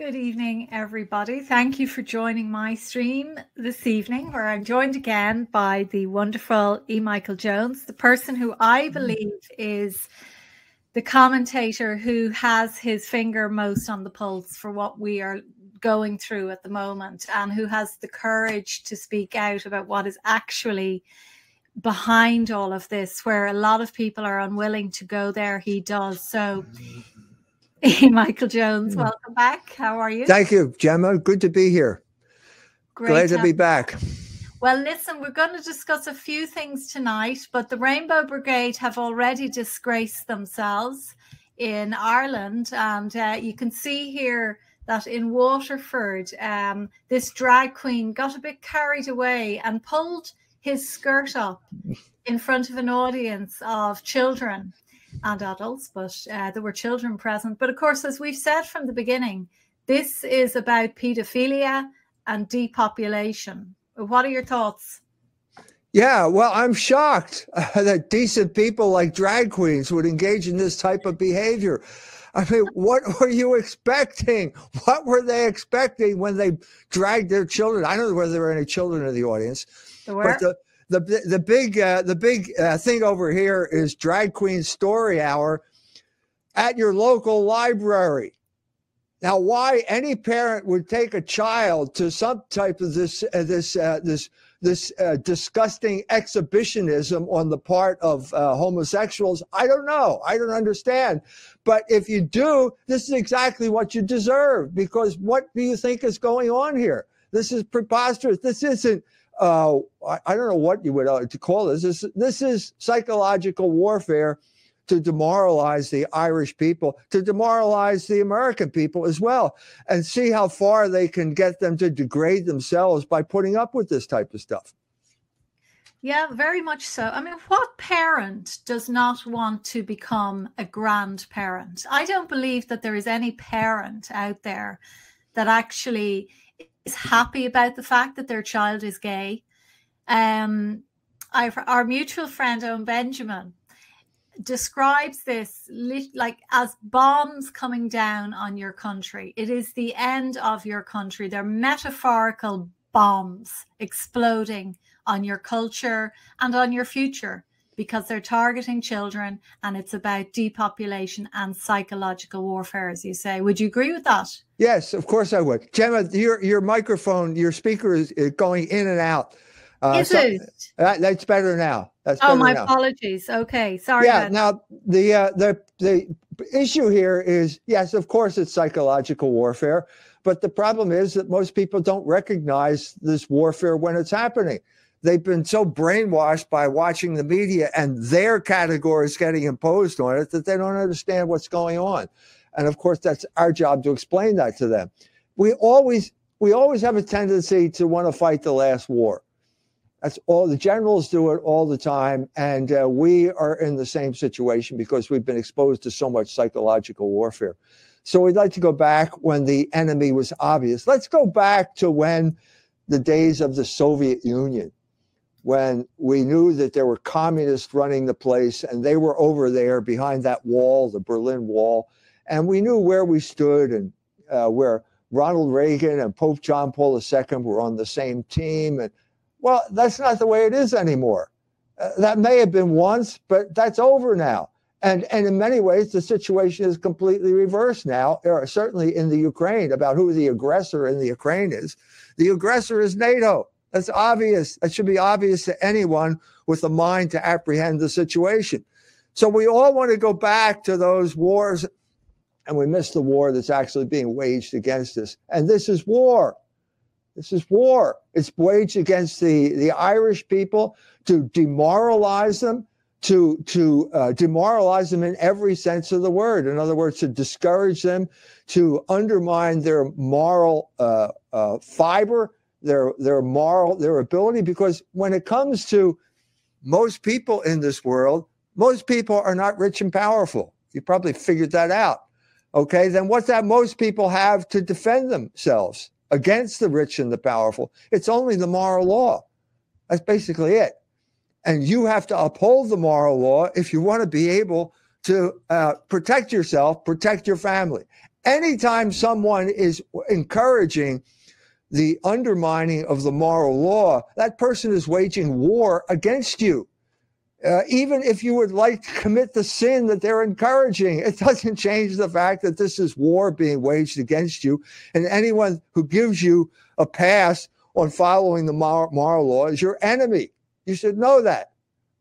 Good evening, everybody. Thank you for joining my stream this evening, where I'm joined again by the wonderful E. Michael Jones, the person who I mm. believe is the commentator who has his finger most on the pulse for what we are going through at the moment and who has the courage to speak out about what is actually behind all of this, where a lot of people are unwilling to go there. He does. So, Michael Jones, welcome back. How are you? Thank you, Gemma. Good to be here. Great Glad to be back. Well, listen, we're going to discuss a few things tonight, but the Rainbow Brigade have already disgraced themselves in Ireland. And uh, you can see here that in Waterford, um, this drag queen got a bit carried away and pulled his skirt up in front of an audience of children and adults, but uh, there were children present. But of course, as we've said from the beginning, this is about paedophilia and depopulation. What are your thoughts? Yeah, well, I'm shocked uh, that decent people like drag queens would engage in this type of behavior. I mean, what were you expecting? What were they expecting when they dragged their children? I don't know whether there were any children in the audience, there were. but the, the the big uh, the big uh, thing over here is drag queen story hour at your local library. Now, why any parent would take a child to some type of this uh, this uh, this this uh, disgusting exhibitionism on the part of uh, homosexuals, I don't know. I don't understand. But if you do, this is exactly what you deserve because what do you think is going on here? This is preposterous. This isn't uh, I, I, don't know what you would uh, to call this. this. This is psychological warfare to demoralize the Irish people, to demoralize the American people as well, and see how far they can get them to degrade themselves by putting up with this type of stuff. Yeah, very much so. I mean, what parent does not want to become a grandparent? I don't believe that there is any parent out there that actually is happy about the fact that their child is gay. Um, I've, our mutual friend Owen Benjamin describes this like as bombs coming down on your country. It is the end of your country. They're metaphorical bombs exploding on your culture and on your future because they're targeting children and it's about depopulation and psychological warfare, as you say. Would you agree with that? Yes, of course I would. Gemma, your your microphone, your speaker is going in and out. Uh, is so, it? That, that's better now. That's oh, my now. apologies. Okay, sorry. Yeah. Now the uh, the the issue here is yes, of course, it's psychological warfare, but the problem is that most people don't recognize this warfare when it's happening they've been so brainwashed by watching the media and their categories getting imposed on it that they don't understand what's going on. And of course, that's our job to explain that to them. We always we always have a tendency to want to fight the last war. That's all the generals do it all the time, and uh, we are in the same situation because we've been exposed to so much psychological warfare. So we'd like to go back when the enemy was obvious. Let's go back to when the days of the Soviet Union when we knew that there were communists running the place and they were over there behind that wall, the Berlin Wall. And we knew where we stood and uh, where Ronald Reagan and Pope John Paul II were on the same team. And well, that's not the way it is anymore. Uh, that may have been once, but that's over now. And, and in many ways, the situation is completely reversed now, or certainly in the Ukraine, about who the aggressor in the Ukraine is. The aggressor is NATO. That's obvious. That should be obvious to anyone with a mind to apprehend the situation. So we all want to go back to those wars, and we miss the war that's actually being waged against us. And this is war. This is war. It's waged against the, the Irish people to demoralize them, to, to uh, demoralize them in every sense of the word. In other words, to discourage them, to undermine their moral uh, uh, fiber, their their moral their ability because when it comes to most people in this world most people are not rich and powerful. You probably figured that out. Okay then what's that most people have to defend themselves against the rich and the powerful? It's only the moral law. That's basically it. And you have to uphold the moral law if you want to be able to uh, protect yourself protect your family. Anytime someone is encouraging the undermining of the moral law, that person is waging war against you. Uh, even if you would like to commit the sin that they're encouraging, it doesn't change the fact that this is war being waged against you. And anyone who gives you a pass on following the moral, law is your enemy. You should know that.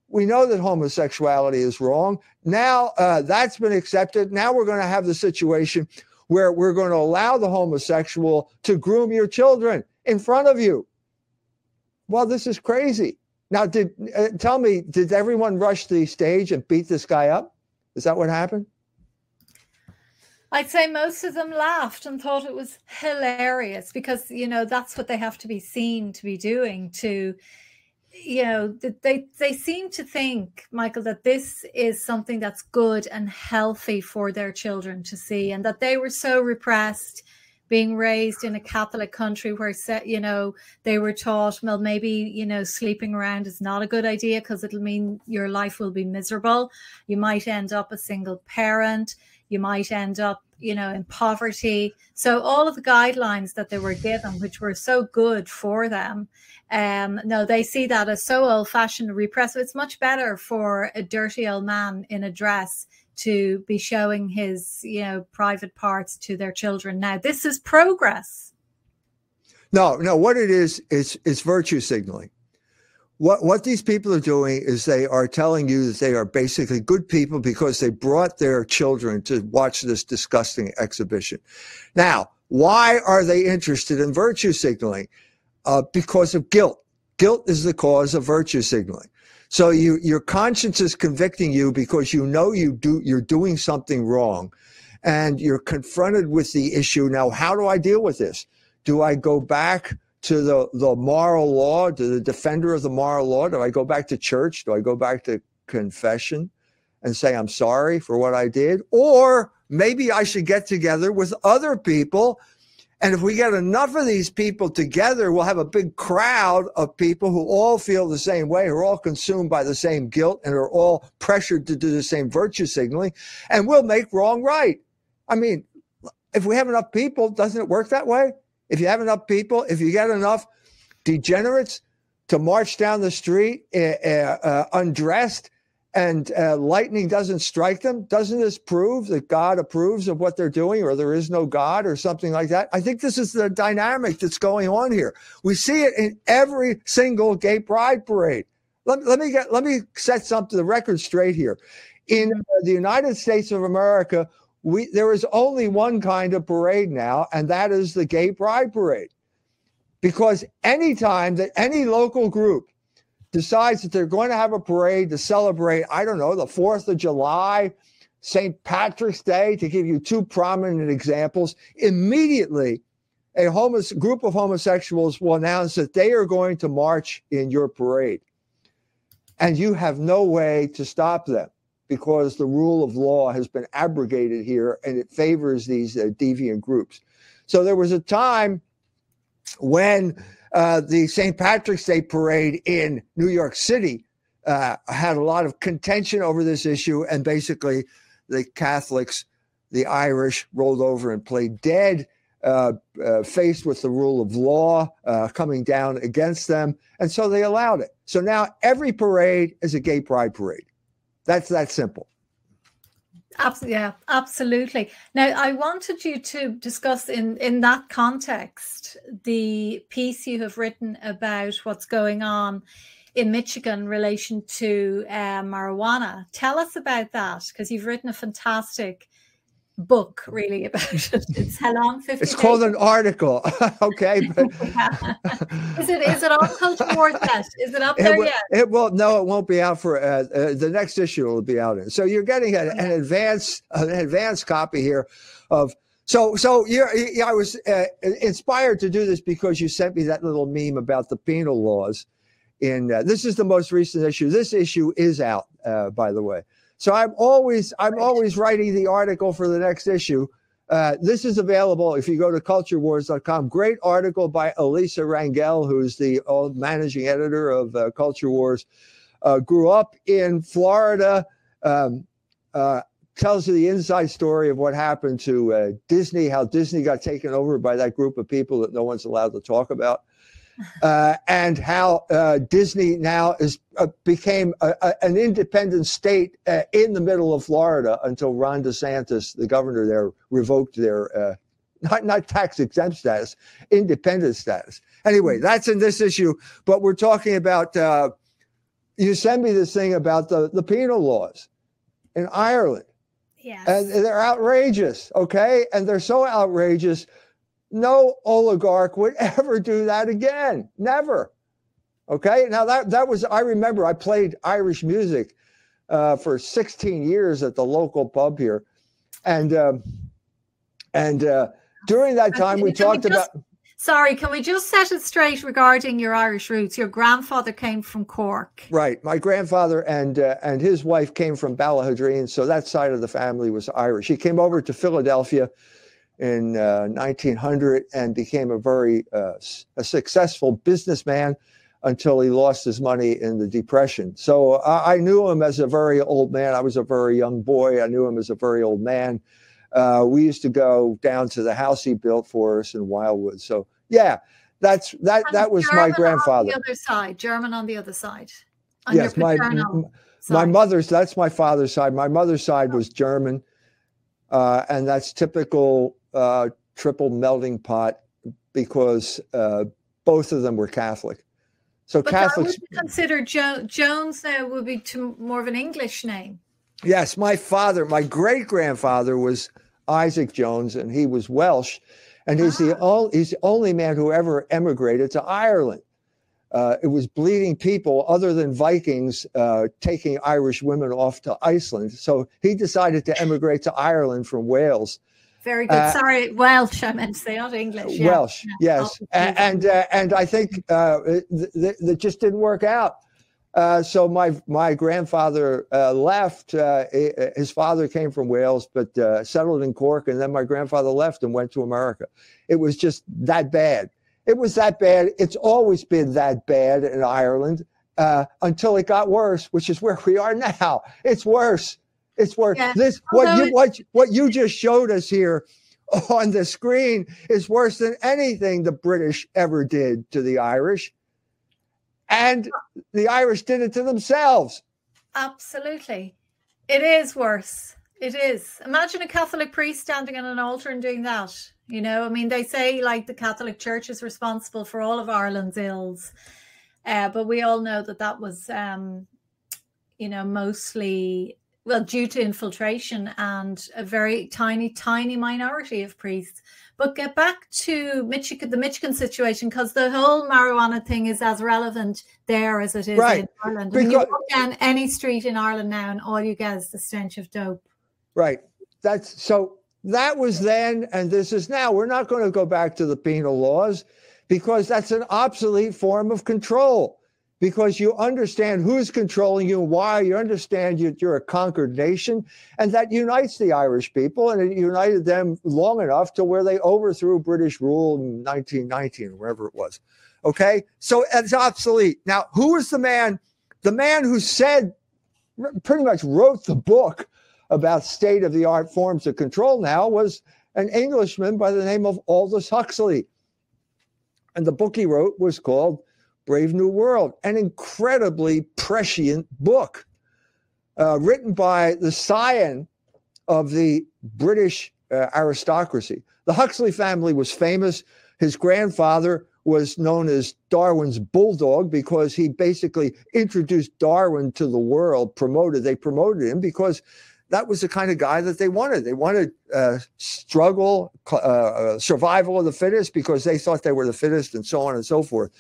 We know that homosexuality is wrong. Now uh, that's been accepted. Now we're going to have the situation where we're going to allow the homosexual to groom your children in front of you. Well, this is crazy. Now, did uh, tell me, did everyone rush the stage and beat this guy up? Is that what happened? I'd say most of them laughed and thought it was hilarious because you know that's what they have to be seen to be doing to you know they they seem to think michael that this is something that's good and healthy for their children to see and that they were so repressed being raised in a catholic country where you know they were taught well maybe you know sleeping around is not a good idea because it'll mean your life will be miserable. You might end up a single parent. You might end up you know in poverty so all of the guidelines that they were given which were so good for them um, no, they see that as so old fashioned repressive. It's much better for a dirty old man in a dress to be showing his, you know, private parts to their children. Now, this is progress. No, no, what it is is is virtue signaling. What what these people are doing is they are telling you that they are basically good people because they brought their children to watch this disgusting exhibition. Now, why are they interested in virtue signaling? uh, because of guilt. Guilt is the cause of virtue signaling. So you, your conscience is convicting you because you know you do, you're doing something wrong and you're confronted with the issue. Now, how do I deal with this? Do I go back to the, the moral law, to the defender of the moral law? Do I go back to church? Do I go back to confession and say, I'm sorry for what I did? Or maybe I should get together with other people and if we get enough of these people together, we'll have a big crowd of people who all feel the same way, who are all consumed by the same guilt and are all pressured to do the same virtue signaling, and we'll make wrong right. I mean, if we have enough people, doesn't it work that way? If you have enough people, if you get enough degenerates to march down the street uh, uh, undressed and uh, lightning doesn't strike them, doesn't this prove that God approves of what they're doing or there is no God or something like that? I think this is the dynamic that's going on here. We see it in every single gay pride parade. Let, let me get let me set something the record straight here. In the United States of America, we there is only one kind of parade now, and that is the gay pride parade. Because anytime that any local group decides that they're going to have a parade to celebrate, I don't know, the 4th of July, St. Patrick's Day, to give you two prominent examples, immediately a homos- group of homosexuals will announce that they are going to march in your parade. And you have no way to stop them because the rule of law has been abrogated here and it favors these uh, deviant groups. So there was a time when uh, the St. Patrick's Day parade in New York City uh, had a lot of contention over this issue, and basically the Catholics, the Irish, rolled over and played dead. Uh, uh, faced with the rule of law uh, coming down against them. And so they allowed it. So now every parade is a gay pride parade. That's that simple. Absolutely, yeah, absolutely. Now, I wanted you to discuss in in that context the piece you have written about what's going on in Michigan in relation to uh, marijuana. Tell us about that because you've written a fantastic book really about it. It's how long? 50 It's called an article. okay. But is it is it on Culture Wars yet? Is it up there will, yet? It will no, it won't be out for uh, uh, the next issue will be out in. So you're getting a, an advance an advanced copy here of so so you're, you I was uh, inspired to do this because you sent me that little meme about the penal laws in uh, this is the most recent issue. This issue is out uh, by the way. So I'm always I'm always writing the article for the next issue. Uh, this is available if you go to culturewars.com. Great article by Elisa Rangel, who's the old managing editor of uh, Culture Wars. Uh, grew up in Florida, um, uh, tells you the inside story of what happened to uh, Disney, how Disney got taken over by that group of people that no one's allowed to talk about, uh, and how uh, Disney now is uh, became a, a, an independent state uh, in the middle of Florida until Ron DeSantis, the governor there, revoked their uh, not not tax exempt status, independent status. Anyway, hmm. that's in this issue. But we're talking about. you send me this thing about the, the penal laws in Ireland. Yes. And they're outrageous, okay? And they're so outrageous, no oligarch would ever do that again. Never. Okay. Now that that was I remember I played Irish music uh, for 16 years at the local pub here, and um, and uh, during that time we talked we just, about. Sorry, can we just set it straight regarding your Irish roots? Your grandfather came from Cork. Right. My grandfather and uh, and his wife came from Ballaghaderreen, so that side of the family was Irish. He came over to Philadelphia in uh, 1900 and became a very uh, a successful businessman until he lost his money in the depression. So I, I, knew him as a very old man. I was a very young boy. I knew him as a very old man. Uh, we used to go down to the house he built for us in Wildwood. So yeah, that's that. And that was German my grandfather. On the other side, German on the other side. yes, my my mother's. That's my father's side. My mother's side was German, uh, and that's typical uh, triple melting pot because uh, both of them were Catholic. So but Catholics consider jo- Jones now would be to more of an English name. Yes, my father, my great grandfather was Isaac Jones, and he was Welsh, and he's ah. the only he's the only man who ever emigrated to Ireland. Uh, it was bleeding people other than Vikings uh, taking Irish women off to Iceland. So he decided to emigrate to Ireland from Wales. Very good. Uh, Sorry, Welsh. I meant to say not English. Yeah. Welsh, yeah. yes, and and, uh, and, I think uh, that just didn't work out. Uh, so my my grandfather uh, left. Uh, his father came from Wales, but settled in Cork, and then my grandfather left and went to America. It was just that bad. It was that bad. It's always been that bad in Ireland until it got worse, which is where we are now. It's worse. It's worse. Yeah. This what you what what you just showed us here on the screen is worse than anything the British ever did to the Irish. And the Irish did it to themselves. Absolutely. It is worse. It is. Imagine a Catholic priest standing on an altar and doing that. You know, I mean, they say like the Catholic Church is responsible for all of Ireland's ills. Uh, but we all know that that was, um, you know, mostly well, due to infiltration and a very tiny, tiny minority of priests. But get back to Michigan, the Michigan situation, because the whole marijuana thing is as relevant there as it is right. in Ireland. Because, you walk down any street in Ireland now, and all you get is the stench of dope. Right. That's so. That was then, and this is now. We're not going to go back to the penal laws because that's an obsolete form of control because you understand who's controlling you and why. You understand you, you're a conquered nation, and that unites the Irish people, and it united them long enough to where they overthrew British rule in 1919 or wherever it was. Okay, so it's obsolete. Now, who was the man? The man who said, pretty much wrote the book about state of the art forms of control now was an Englishman by the name of Aldous Huxley. And the book he wrote was called Brave New World, an incredibly prescient book uh, written by the scion of the British uh, aristocracy. The Huxley family was famous. His grandfather was known as Darwin's bulldog because he basically introduced Darwin to the world, promoted, they promoted him because that was the kind of guy that they wanted. They wanted uh, struggle, uh, uh survival of the fittest because they thought they were the fittest and so on and so forth.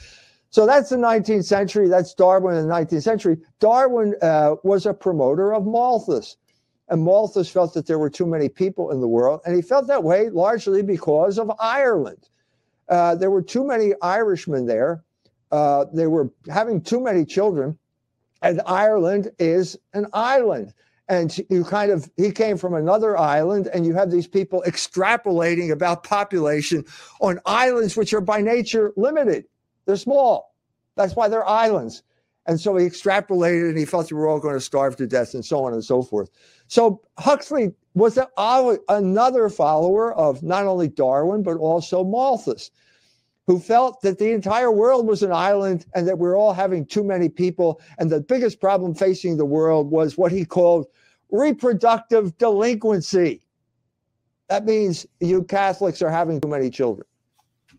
So that's the 19th century. That's Darwin in the 19th century. Darwin uh, was a promoter of Malthus. And Malthus felt that there were too many people in the world. And he felt that way largely because of Ireland. Uh, there were too many Irishmen there. Uh, they were having too many children. And Ireland is an island. And you kind of, he came from another island, and you have these people extrapolating about population on islands which are by nature limited. They're small. That's why they're islands. And so he extrapolated and he felt we were all going to starve to death and so on and so forth. So Huxley was a, another follower of not only Darwin, but also Malthus, who felt that the entire world was an island and that we're all having too many people. And the biggest problem facing the world was what he called reproductive delinquency. That means you Catholics are having too many children.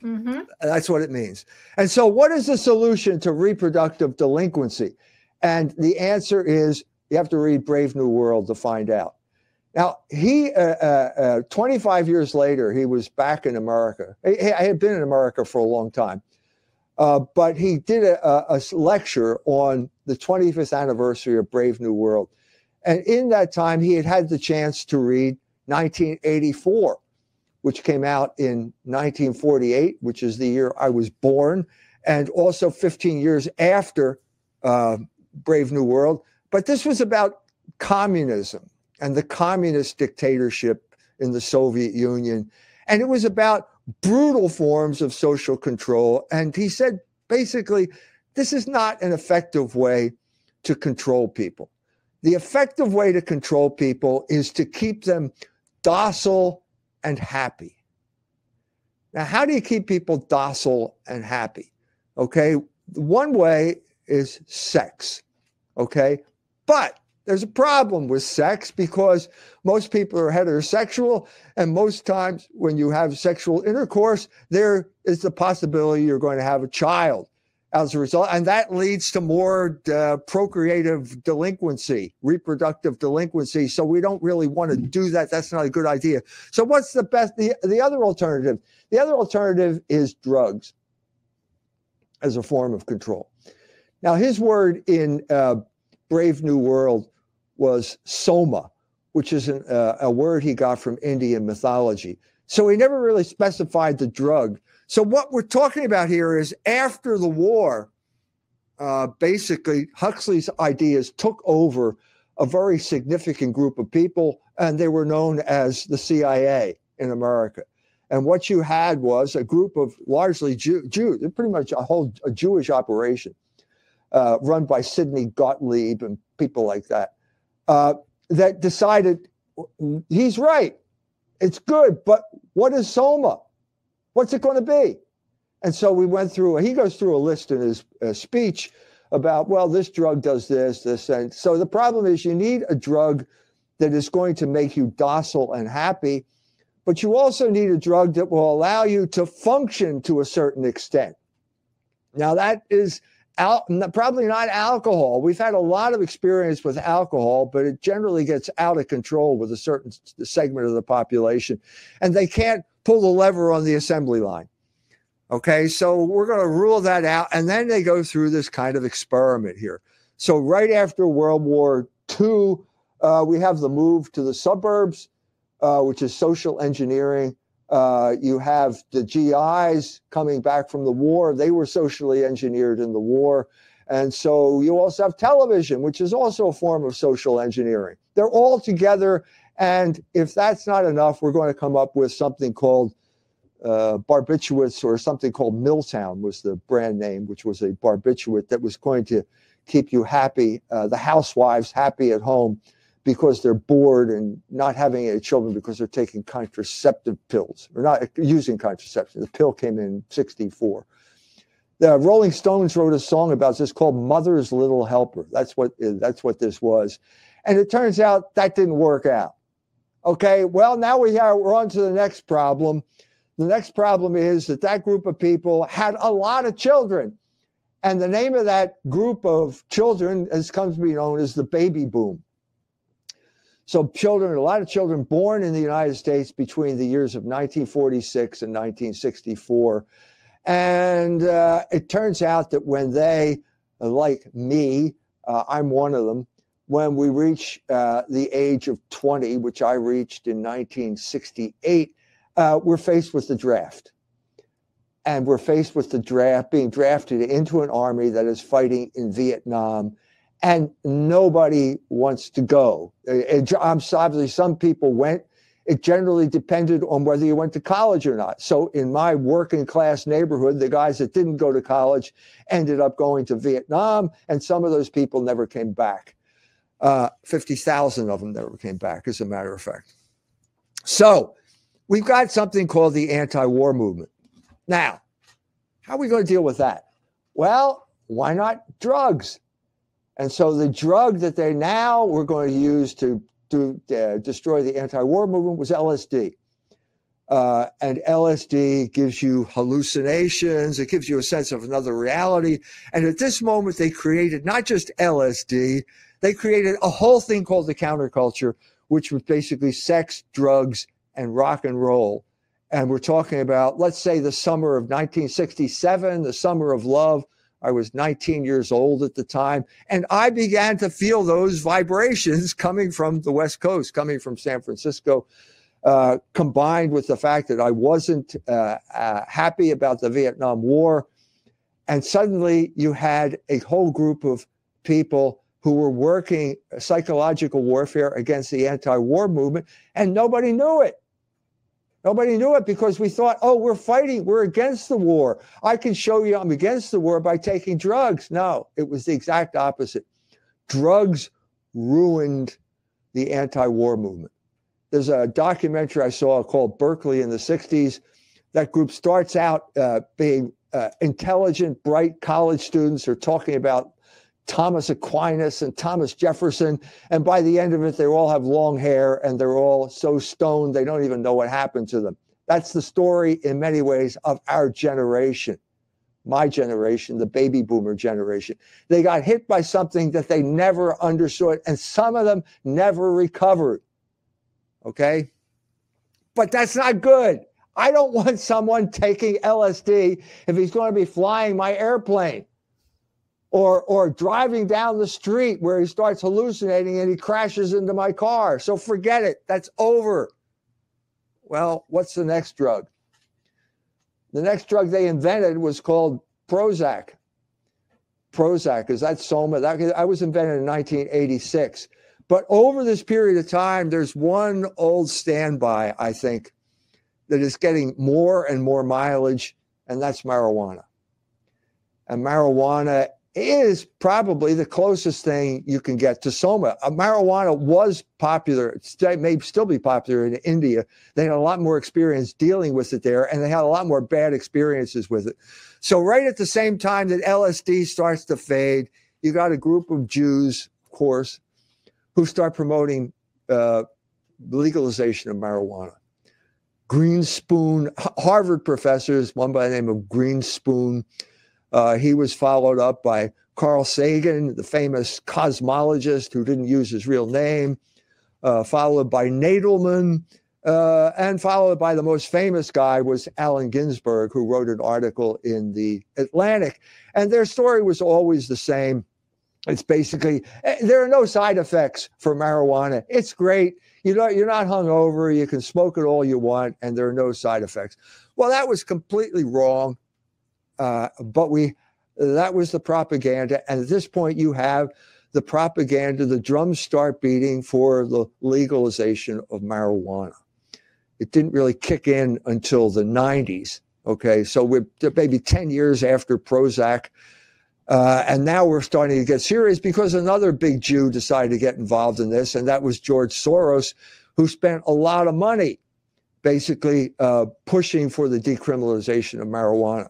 Mm-hmm. That's what it means. And so, what is the solution to reproductive delinquency? And the answer is you have to read Brave New World to find out. Now, he, uh, uh, uh, 25 years later, he was back in America. I had been in America for a long time, uh, but he did a, a, lecture on the 25th anniversary of Brave New World. And in that time, he had had the chance to read 1984, which came out in 1948, which is the year I was born, and also 15 years after uh, Brave New World. But this was about communism and the communist dictatorship in the Soviet Union. And it was about brutal forms of social control. And he said basically, this is not an effective way to control people. The effective way to control people is to keep them docile and happy. Now, how do you keep people docile and happy? Okay, one way is sex. Okay, but there's a problem with sex because most people are heterosexual. And most times when you have sexual intercourse, there is the possibility you're going to have a child as a result. And that leads to more uh, procreative delinquency, reproductive delinquency. So we don't really want to do that. That's not a good idea. So what's the best? The, the other alternative, the other alternative is drugs as a form of control. Now, his word in uh, Brave New World was soma, which is an, uh, a word he got from Indian mythology. So he never really specified the drug. So what we're talking about here is after the war, uh, basically Huxley's ideas took over a very significant group of people, and they were known as the CIA in America. And what you had was a group of largely Jew, Jews, pretty much a whole a Jewish operation uh, run by Sidney Gottlieb and people like that uh, that decided he's right. It's good, but what is Soma? What's it going to be? And so we went through, he goes through a list in his uh, speech about, well, this drug does this, this, and so the problem is you need a drug that is going to make you docile and happy, but you also need a drug that will allow you to function to a certain extent. Now, that is Al- probably not alcohol. We've had a lot of experience with alcohol, but it generally gets out of control with a certain segment of the population, and they can't pull the lever on the assembly line. Okay, so we're going to rule that out. And then they go through this kind of experiment here. So, right after World War II, uh, we have the move to the suburbs, uh, which is social engineering. Uh, you have the GIs coming back from the war. They were socially engineered in the war. And so you also have television, which is also a form of social engineering. They're all together. And if that's not enough, we're going to come up with something called uh, barbiturates or something called Miltown was the brand name, which was a barbiturate that was going to keep you happy, uh, the housewives happy at home because they're bored and not having any children because they're taking contraceptive pills or not using contraception. The pill came in 64. The Rolling Stones wrote a song about this called Mother's Little Helper. That's what that's what this was. And it turns out that didn't work out. Okay, well, now we are we're on to the next problem. The next problem is that that group of people had a lot of children. And the name of that group of children has come to be known as the baby boom. So children, a lot of children born in the United States between the years of 1946 and 1964. And uh, it turns out that when they, like me, uh, I'm one of them, when we reach uh, the age of 20, which I reached in 1968, uh, we're faced with the draft. And we're faced with the draft, being drafted into an army that is fighting in Vietnam and nobody wants to go. I'm obviously some people went. It generally depended on whether you went to college or not. So in my working class neighborhood, the guys that didn't go to college ended up going to Vietnam, and some of those people never came back. Uh, 50,000 of them never came back, as a matter of fact. So we've got something called the anti war movement. Now, how are we going to deal with that? Well, why not drugs? And so the drug that they now were going to use to, to uh, destroy the anti war movement was LSD. Uh, and LSD gives you hallucinations. It gives you a sense of another reality. And at this moment, they created not just LSD, they created a whole thing called the counterculture, which was basically sex, drugs, and rock and roll. And we're talking about, let's say, the summer of 1967, the summer of love. I was 19 years old at the time, and I began to feel those vibrations coming from the West Coast, coming from San Francisco, uh, combined with the fact that I wasn't uh, uh, happy about the Vietnam War. And suddenly you had a whole group of people who were working psychological warfare against the anti war movement, and nobody knew it. Nobody knew it because we thought, oh, we're fighting, we're against the war. I can show you I'm against the war by taking drugs. No, it was the exact opposite. Drugs ruined the anti war movement. There's a documentary I saw called Berkeley in the 60s. That group starts out uh, being uh, intelligent, bright college students are talking about Thomas Aquinas and Thomas Jefferson. And by the end of it, they all have long hair and they're all so stoned they don't even know what happened to them. That's the story in many ways of our generation, my generation, the baby boomer generation. They got hit by something that they never understood, and some of them never recovered. Okay? But that's not good. I don't want someone taking LSD if he's going to be flying my airplane or or driving down the street where he starts hallucinating and he crashes into my car. So forget it. That's over. Well, what's the next drug? The next drug they invented was called Prozac. Prozac is that soma that I was invented in 1986. But over this period of time, there's one old standby, I think, that is getting more and more mileage, and that's marijuana. And marijuana is probably the closest thing you can get to soma. Uh, marijuana was popular, it may still be popular in India. They had a lot more experience dealing with it there, and they had a lot more bad experiences with it. So, right at the same time that LSD starts to fade, you got a group of Jews, of course, who start promoting uh, legalization of marijuana. Grinspoon, Harvard professors, one by the name of Grinspoon, uh, he was followed up by Carl Sagan, the famous cosmologist who didn't use his real name, uh, followed by Nadelmann, uh, and followed by the most famous guy was Allen Ginsberg, who wrote an article in the Atlantic. And their story was always the same. It's basically eh, there are no side effects for marijuana. It's great. You know, you're not hungover. You can smoke it all you want, and there are no side effects. Well, that was completely wrong. Uh, but we that was the propaganda, and at this point, you have the propaganda. The drums start beating for the legalization of marijuana. It didn't really kick in until the 90s. Okay, so we're maybe 10 years after Prozac uh, and now we're starting to get serious because another big Jew decided to get involved in this, and that was George Soros, who spent a lot of money basically uh, pushing for the decriminalization of marijuana.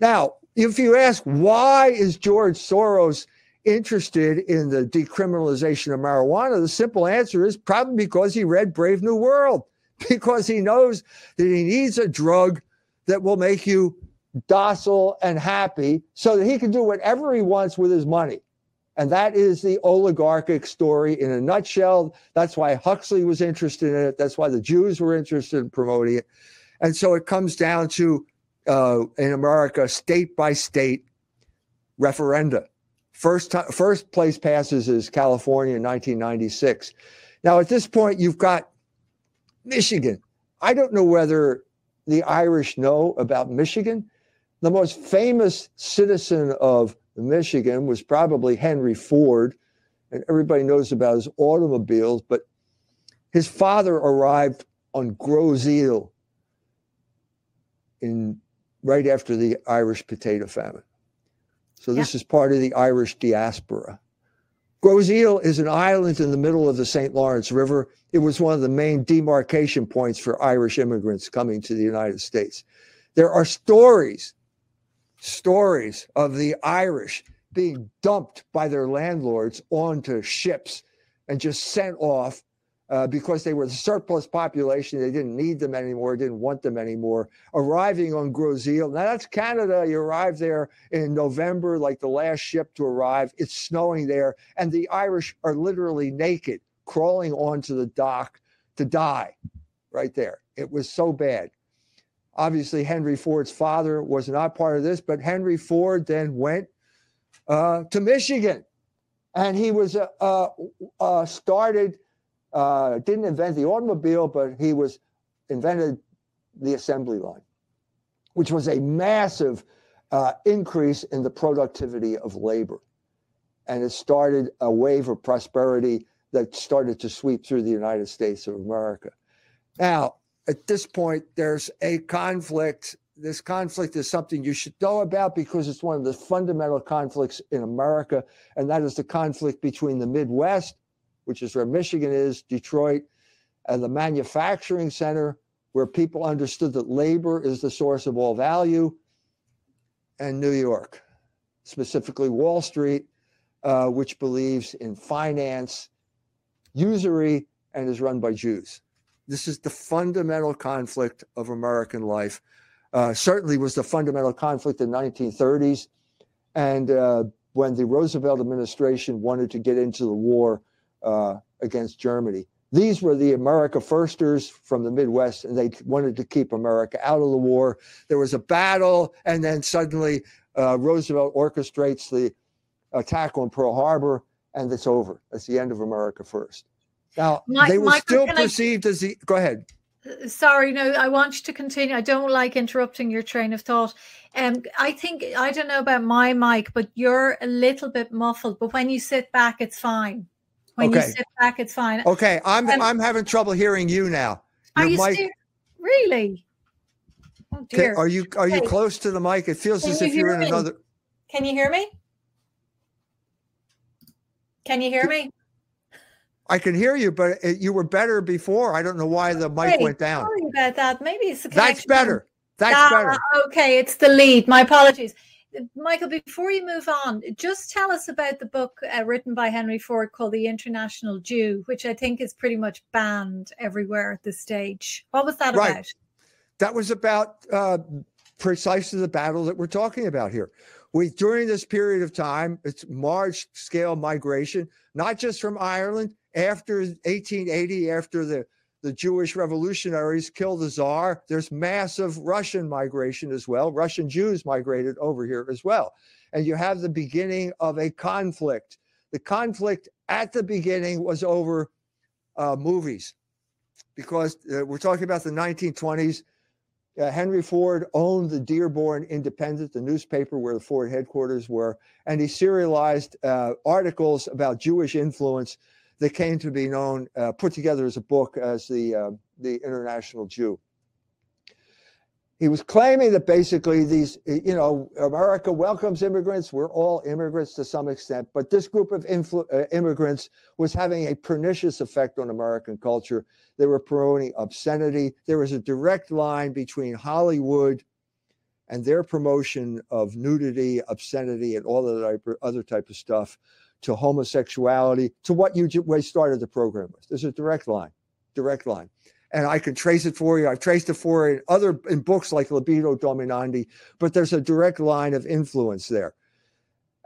Now, if you ask why is George Soros interested in the decriminalization of marijuana, the simple answer is probably because he read Brave New World, because he knows that he needs a drug that will make you docile, and happy so that he can do whatever he wants with his money. And that is the oligarchic story in a nutshell. That's why Huxley was interested in it. That's why the Jews were interested in promoting it. And so it comes down to, uh, in America, state by state referenda. First, time, first place passes is California in 1996. Now, at this point, you've got Michigan. I don't know whether the Irish know about Michigan, the most famous citizen of Michigan was probably Henry Ford, and everybody knows about his automobiles, but his father arrived on Grosse Isle in right after the Irish potato famine. So this yeah. is part of the Irish diaspora. Grosse Isle is an island in the middle of the St. Lawrence River. It was one of the main demarcation points for Irish immigrants coming to the United States. There are stories, stories of the Irish being dumped by their landlords onto ships and just sent off uh, because they were the surplus population. They didn't need them anymore, didn't want them anymore. Arriving on Gros now that's Canada. You arrive there in November, like the last ship to arrive. It's snowing there, and the Irish are literally naked, crawling onto the dock to die right there. It was so bad. Obviously, Henry Ford's father was not part of this, but Henry Ford then went uh, to Michigan, and he was uh, uh started uh, didn't invent the automobile, but he was invented the assembly line, which was a massive uh, increase in the productivity of labor. And it started a wave of prosperity that started to sweep through the United States of America. Now, at this point, there's a conflict. This conflict is something you should know about because it's one of the fundamental conflicts in America, and that is the conflict between the Midwest which is where Michigan is, Detroit, and the manufacturing center, where people understood that labor is the source of all value, and New York, specifically Wall Street, uh, which believes in finance, usury, and is run by Jews. This is the fundamental conflict of American life. Uh, certainly was the fundamental conflict in the 1930s. And uh, when the Roosevelt administration wanted to get into the war uh, against Germany. These were the America firsters from the Midwest, and they wanted to keep America out of the war. There was a battle, and then suddenly uh, Roosevelt orchestrates the attack on Pearl Harbor, and it's over. That's the end of America first. Now, they were Michael, still perceived I... as the. Go ahead. Sorry, no, I want you to continue. I don't like interrupting your train of thought. Um, I think I don't know about my mic, but you're a little bit muffled. But when you sit back, it's fine. When okay. you sit back, it's fine. Okay, I'm um, I'm having trouble hearing you now. Your are you mic, still, really? Oh dear. are you are you close to the mic? It feels Can as if you're in me? another. Can you hear me? Can you hear me? I can hear you, but it, you were better before. I don't know why the mic went down. Sorry about that. Maybe it's the connection. That's better. That's ah, better. Okay, it's the lead. My apologies. Michael, before you move on, just tell us about the book uh, written by Henry Ford called The International Jew, which I think is pretty much banned everywhere at this stage. What was that right. about? That was about uh, precisely the battle that we're talking about here. We during this period of time, it's large scale migration, not just from Ireland after 1880, after the the Jewish revolutionaries kill the czar. There's massive Russian migration as well. Russian Jews migrated over here as well. And you have the beginning of a conflict. The conflict at the beginning was over uh, movies because uh, we're talking about the 1920s. Uh, Henry Ford owned the Dearborn Independent, the newspaper where the Ford headquarters were, and he serialized uh, articles about Jewish influence that came to be known, uh, put together as a book as the uh, the International Jew. He was claiming that basically these, you know, America welcomes immigrants. We're all immigrants to some extent, but this group of influ- uh, immigrants was having a pernicious effect on American culture. They were promoting obscenity. There was a direct line between Hollywood and their promotion of nudity, obscenity, and all the other type of stuff to homosexuality to what you started the program with. There's a direct line, direct line. And I can trace it for you. I've traced it for you in other in books like Libido Dominandi, but there's a direct line of influence there.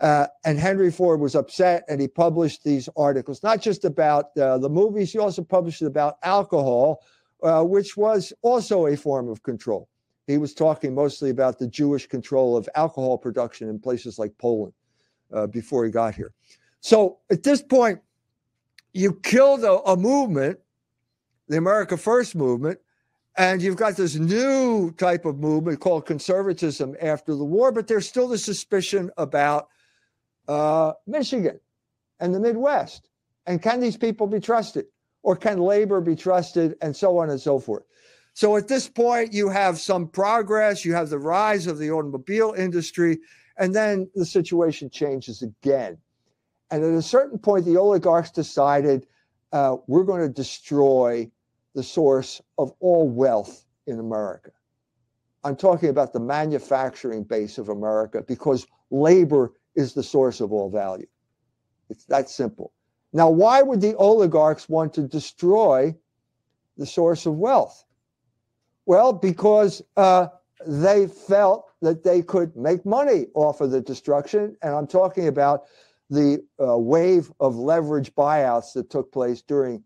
Uh, and Henry Ford was upset, and he published these articles, not just about uh, the movies. He also published about alcohol, uh, which was also a form of control. He was talking mostly about the Jewish control of alcohol production in places like Poland uh, before he got here. So at this point, you killed a, a movement, the America First movement, and you've got this new type of movement called conservatism after the war, but there's still the suspicion about uh, Michigan and the Midwest. And can these people be trusted? Or can labor be trusted? And so on and so forth. So at this point, you have some progress, you have the rise of the automobile industry, and then the situation changes again. And at a certain point, the oligarchs decided uh, we're going to destroy the source of all wealth in America. I'm talking about the manufacturing base of America because labor is the source of all value. It's that simple. Now, why would the oligarchs want to destroy the source of wealth? Well, because uh, they felt that they could make money off of the destruction. And I'm talking about the uh, wave of leverage buyouts that took place during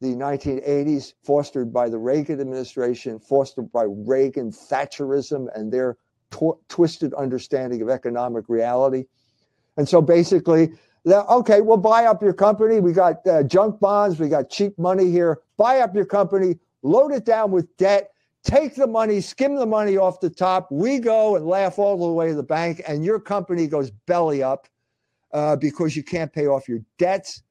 the 1980s, fostered by the Reagan administration, fostered by Reagan Thatcherism and their twisted understanding of economic reality. And so basically, okay, we'll buy up your company. We got uh, junk bonds, we got cheap money here. Buy up your company, load it down with debt, take the money, skim the money off the top. We go and laugh all the way to the bank, and your company goes belly up uh, because you can't pay off your debts.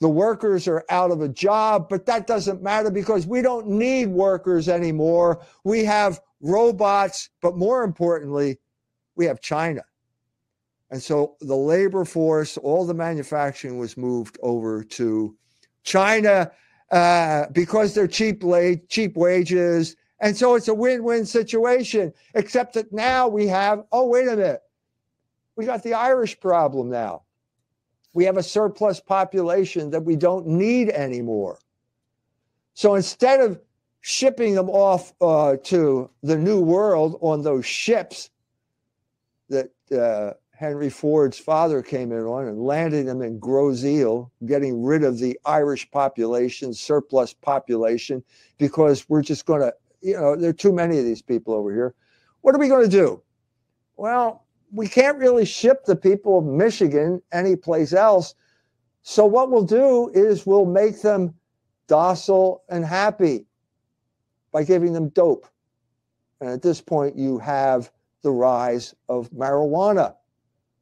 The workers are out of a job, but that doesn't matter because we don't need workers anymore. We have robots, but more importantly, we have China. And so the labor force, all the manufacturing was moved over to China uh, because they're cheap, la- cheap wages. And so it's a win win situation, except that now we have, oh, wait a minute, we got the Irish problem now. We have a surplus population that we don't need anymore. So instead of shipping them off uh, to the New World on those ships that uh, Henry Ford's father came in on and landing them in Grosse Isle, getting rid of the Irish population, surplus population, because we're just going to, you know, there are too many of these people over here. What are we going to do? Well, we can't really ship the people of Michigan anyplace else. So what we'll do is we'll make them docile and happy by giving them dope. And at this point, you have the rise of marijuana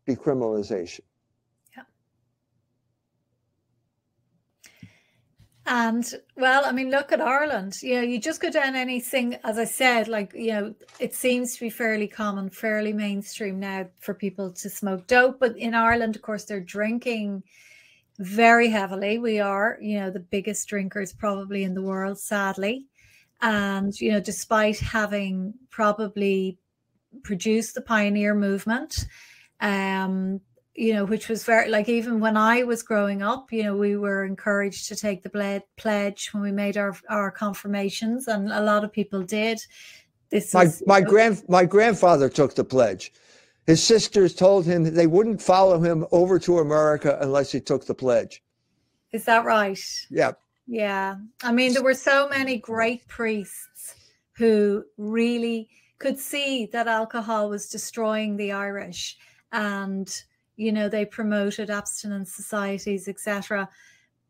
decriminalization. And well, I mean, look at Ireland. You know, you just go down anything, as I said, like, you know, it seems to be fairly common, fairly mainstream now for people to smoke dope. But in Ireland, of course, they're drinking very heavily. We are, you know, the biggest drinkers probably in the world, sadly. And, you know, despite having probably produced the pioneer movement, um, you know, which was very like even when I was growing up, you know, we were encouraged to take the pledge when we made our our confirmations, and a lot of people did. This my is, my know, grand my grandfather took the pledge. His sisters told him they wouldn't follow him over to America unless he took the pledge. Is that right? Yeah. Yeah. I mean, there were so many great priests who really could see that alcohol was destroying the Irish and you know they promoted abstinence societies etc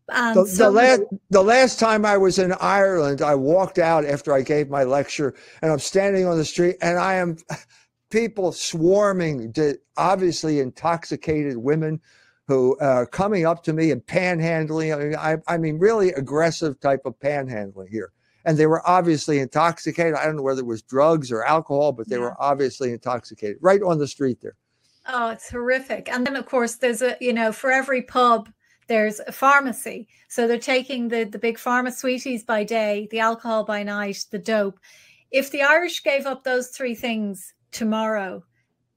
and um, the, so the, last, the last time I was in Ireland, I walked out after I gave my lecture, and I'm standing on the street, and I am people swarming, to obviously intoxicated women who are coming up to me and panhandling. I mean, I, I mean, really aggressive type of panhandling here. And they were obviously intoxicated. I don't know whether it was drugs or alcohol, but they yeah. were obviously intoxicated right on the street there. Oh, it's horrific. And then, of course, there's a, you know, for every pub, there's a pharmacy. So they're taking the, the big pharma sweeties by day, the alcohol by night, the dope. If the Irish gave up those three things tomorrow,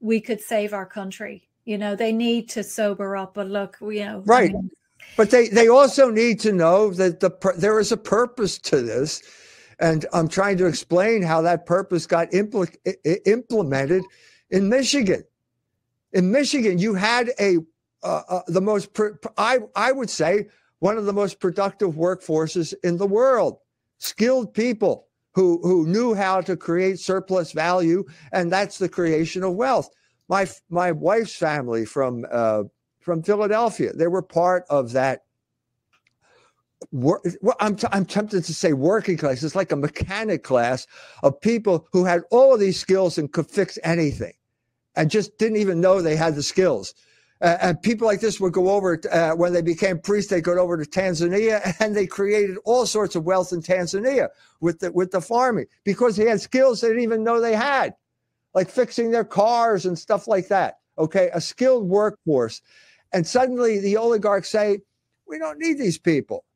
we could save our country. You know, they need to sober up. But look, you know, right. I mean, but they, they also need to know that the there is a purpose to this. And I'm trying to explain how that purpose got impl- implemented in Michigan in Michigan, you had a uh, uh, the most I I would say one of the most productive workforces in the world, skilled people who who knew how to create surplus value, and that's the creation of wealth. My my wife's family from uh, from Philadelphia, they were part of that. Work, I'm, t- I'm tempted to say working class. It's like a mechanic class of people who had all of these skills and could fix anything and just didn't even know they had the skills. Uh, and people like this would go over uh, when they became priests. They go over to Tanzania, and they created all sorts of wealth in Tanzania with the with the farming because they had skills they didn't even know they had, like fixing their cars and stuff like that. Okay, a skilled workforce, And suddenly the oligarchs say, we don't need these people.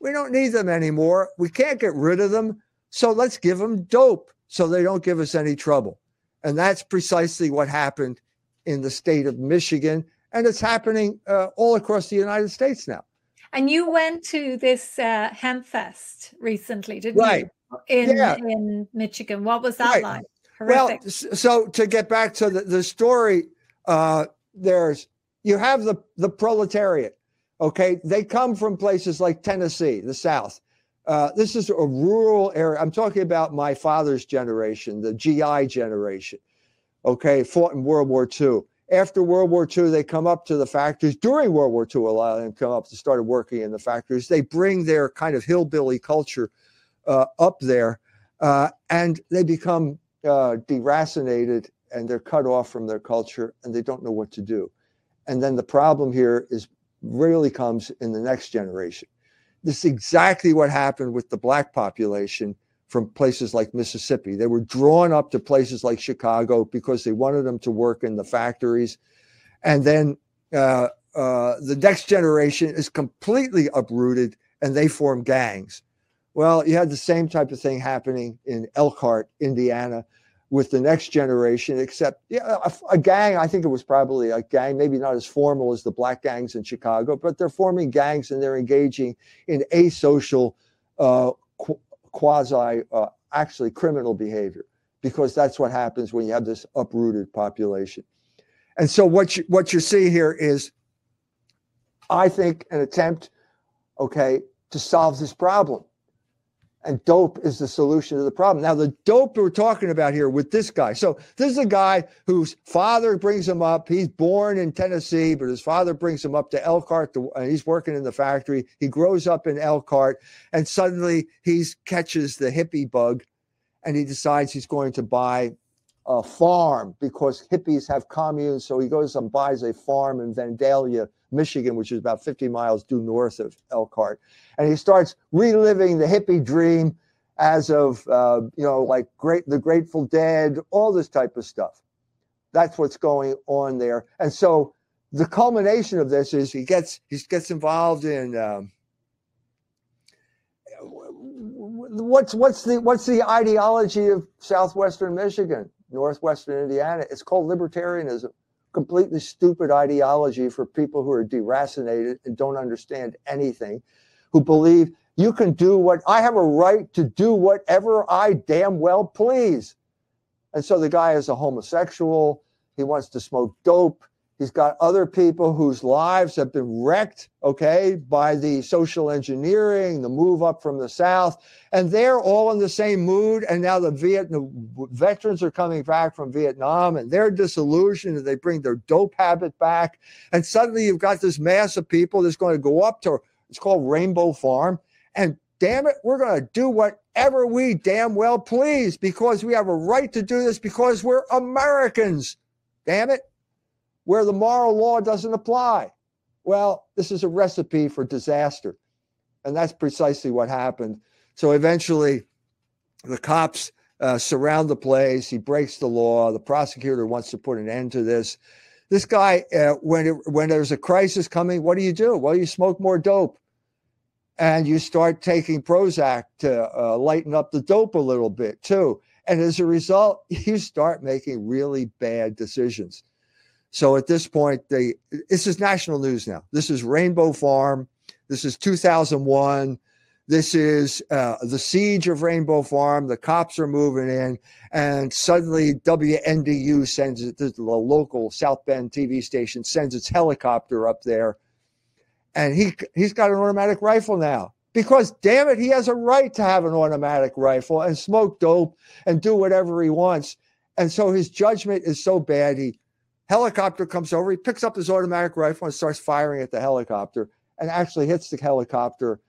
We don't need them anymore. We can't get rid of them. So let's give them dope so they don't give us any trouble. And that's precisely what happened in the state of Michigan. And it's happening uh, all across the United States now. And you went to this uh, Hempfest recently, didn't right. you? In, yeah. in Michigan. What was that right. like? Horrific. Well, so to get back to the, the story, uh, there's you have the the proletariat. Okay, they come from places like Tennessee, the South. Uh, this is a rural area. I'm talking about my father's generation, the GI generation. Okay, fought in World War II. After World War II, they come up to the factories. During World War II, a lot of them come up to start working in the factories. They bring their kind of hillbilly culture uh, up there, uh, and they become uh, deracinated and they're cut off from their culture, and they don't know what to do. And then the problem here is really comes in the next generation. This is exactly what happened with the black population from places like Mississippi. They were drawn up to places like Chicago because they wanted them to work in the factories. And then uh, uh, the next generation is completely uprooted and they form gangs. Well, you had the same type of thing happening in Elkhart, Indiana with the next generation, except yeah, a, a, gang. I think it was probably a gang, maybe not as formal as the black gangs in Chicago, but they're forming gangs and they're engaging in asocial, uh, qu- quasi, uh, actually criminal behavior, because that's what happens when you have this uprooted population. And so what you, what you see here is, I think, an attempt, okay, to solve this problem and dope is the solution to the problem. Now, the dope we're talking about here with this guy. So, this is a guy whose father brings him up. He's born in Tennessee, but his father brings him up to Elkhart. To, and he's working in the factory. He grows up in Elkhart, and suddenly he catches the hippie bug, and he decides he's going to buy a farm because hippies have communes. So he goes and buys a farm in Vandalia, Michigan, which is about 50 miles due north of Elkhart. And he starts reliving the hippie dream as of, uh, you know, like great, the Grateful Dead, all this type of stuff. That's what's going on there. And so the culmination of this is he gets, he gets involved in, um, what's what's the what's the ideology of southwestern Michigan? Northwestern Indiana. It's called libertarianism. Completely stupid ideology for people who are deracinated and don't understand anything, who believe you can do what I have a right to do whatever I damn well please. And so the guy is a homosexual. He wants to smoke dope. He's got other people whose lives have been wrecked, okay, by the social engineering, the move up from the South. And they're all in the same mood. And now the Vietnam veterans are coming back from Vietnam and they're disillusioned and they bring their dope habit back. And suddenly you've got this mass of people that's going to go up to, it's called Rainbow Farm. And damn it, we're going to do whatever we damn well please because we have a right to do this because we're Americans. Damn it where the moral law doesn't apply. Well, this is a recipe for disaster. And that's precisely what happened. So eventually, the cops uh, surround the place. He breaks the law. The prosecutor wants to put an end to this. This guy, uh, when it, when there's a crisis coming, what do you do? Well, you smoke more dope, and you start taking Prozac to uh, lighten up the dope a little bit too. And as a result, you start making really bad decisions. So at this point, they this is national news now. This is Rainbow Farm. This is 2001. This is uh, the siege of Rainbow Farm. The cops are moving in, and suddenly WNDU sends it. To the local South Bend TV station sends its helicopter up there, and he he's got an automatic rifle now because damn it, he has a right to have an automatic rifle and smoke dope and do whatever he wants. And so his judgment is so bad he Helicopter comes over. He picks up his automatic rifle and starts firing at the helicopter and actually hits the helicopter,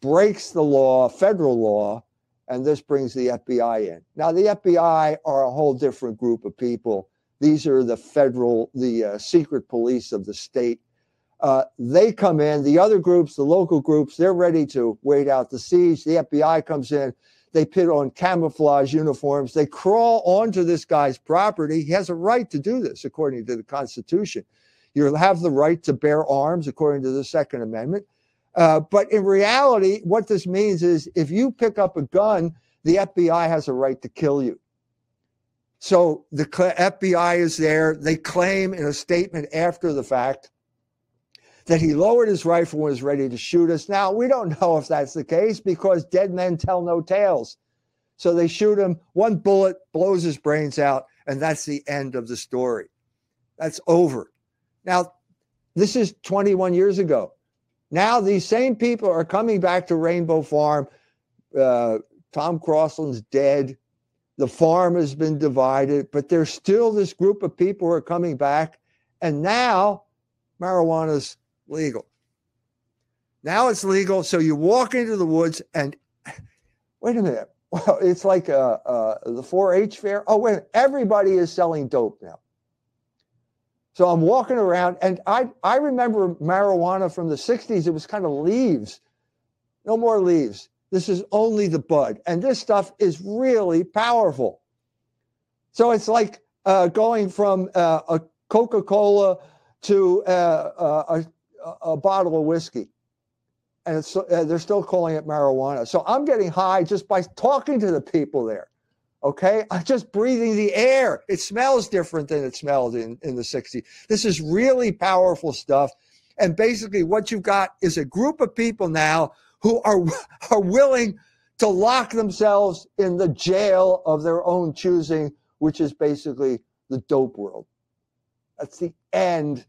breaks the law, federal law, and this brings the FBI in. Now, the FBI are a whole different group of people. These are the federal, the uh, secret police of the state. Uh, they come in. The other groups, the local groups, they're ready to wait out the siege. The FBI comes in. They put on camouflage uniforms. They crawl onto this guy's property. He has a right to do this according to the Constitution. You have the right to bear arms according to the Second Amendment. Uh, but in reality, what this means is if you pick up a gun, the FBI has a right to kill you. So the FBI is there. They claim in a statement after the fact that he lowered his rifle and was ready to shoot us. Now, we don't know if that's the case because dead men tell no tales. So they shoot him, one bullet blows his brains out, and that's the end of the story. That's over. Now, this is 21 years ago. Now, these same people are coming back to Rainbow Farm. Uh, Tom Crosslin's dead. The farm has been divided, but there's still this group of people who are coming back. And now marijuana's legal. Now it's legal. So you walk into the woods and wait a minute. Well, it's like uh, uh, the 4 H fair. Oh, wait, everybody is selling dope now. So I'm walking around and I, I remember marijuana from the 60s. It was kind of leaves, no more leaves. This is only the bud. And this stuff is really powerful. So it's like uh, going from uh, a Coca Cola to uh, uh a, bottle of whiskey. And uh, they're still calling it marijuana. So I'm getting high just by talking to the people there. Okay. I'm just breathing the air. It smells different than it smelled in, in the 60s. This is really powerful stuff. And basically, what you've got is a group of people now who are, are willing to lock themselves in the jail of their own choosing, which is basically the dope world. That's the end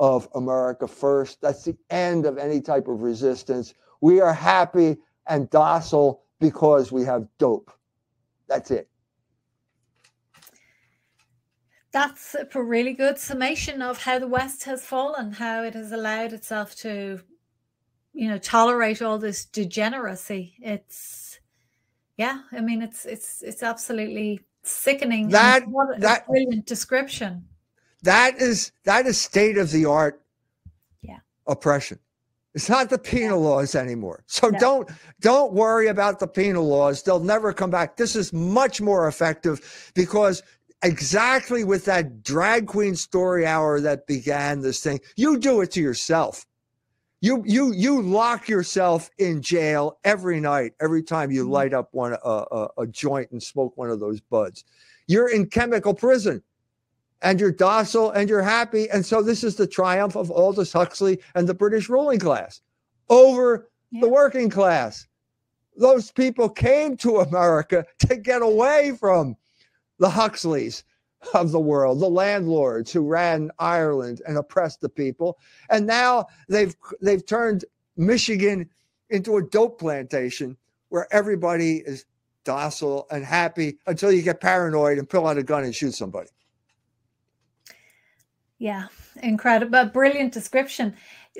of America First. That's the end of any type of resistance. We are happy and docile because we have dope. That's it. That's a really good summation of how the West has fallen, how it has allowed itself to you know tolerate all this degeneracy it's yeah i mean it's it's it's absolutely sickening that that brilliant description that is that is state of the art yeah. oppression. It's not the penal laws anymore. So no. don't don't worry about the penal laws. They'll never come back. This is much more effective because exactly with that drag queen story hour that began this thing you do it to yourself. You you you lock yourself in jail every night every time you mm-hmm. light up one a, a joint and smoke one of those buds. You're in chemical prison and you're docile and you're happy and so this is the triumph of aldous huxley and the british ruling class over yeah. the working class those people came to america to get away from the huxleys of the world, the landlords who ran Ireland and oppressed the people. And now they've they've turned Michigan into a dope plantation where everybody is docile and happy until you get paranoid and pull out a gun and shoot somebody. Yeah, incredible, brilliant description.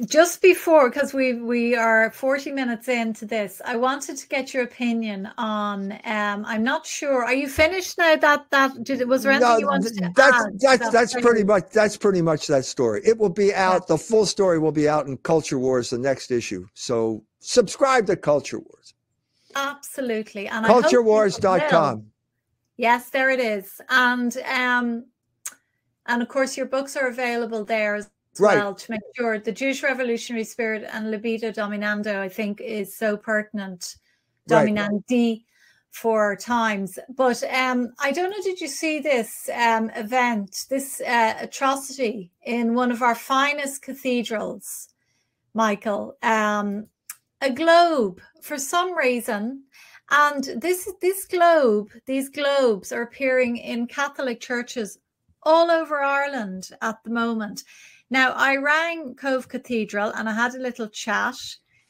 Just before because we we are 40 minutes into this i wanted to get your opinion on um i'm not sure are you finished now that that did it was there anything no, you wanted to that's add? that's that's pretty much that's pretty much that story. It will be out yeah. the full story will be out in culture wars the next issue. So subscribe to culture wars. Absolutely and culturewars.com yes there it is. And um and of course your books are available there as right. well to make sure the Jewish revolutionary spirit and libido dominando, I think, is so pertinent, dominandi right. for times. But um, I don't know, did you see this um, event, this uh, atrocity in one of our finest cathedrals, Michael? Um, a globe for some reason and this this globe these globes are appearing in catholic churches all over ireland at the moment now, I rang Cobh Cathedral and I had a little chat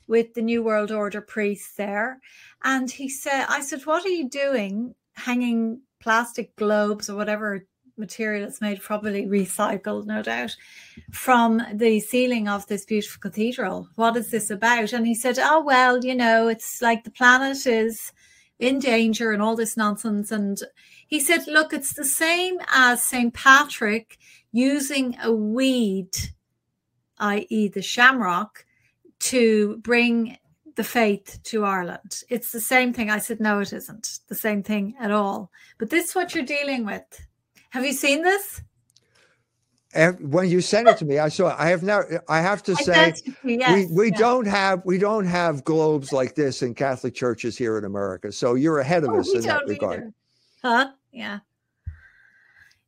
with the New World Order priest there. And he said, I said, What are you doing hanging plastic globes or whatever material it's made, probably recycled, no doubt, from the ceiling of this beautiful cathedral? What is this about? And he said, Oh, well, you know, it's like the planet is in danger and all this nonsense. And he said, Look, it's the same as St. Patrick using a weed, i.e., the shamrock, to bring the faith to Ireland. It's the same thing. I said, no, it isn't the same thing at all. But this is what you're dealing with. Have you seen this? when you sent it to me, I saw. It. I have now. I have to say, yes, we we don't have we don't have globes like this in Catholic churches here in America. So you're ahead of oh, us in that regard. Either. Huh? Yeah.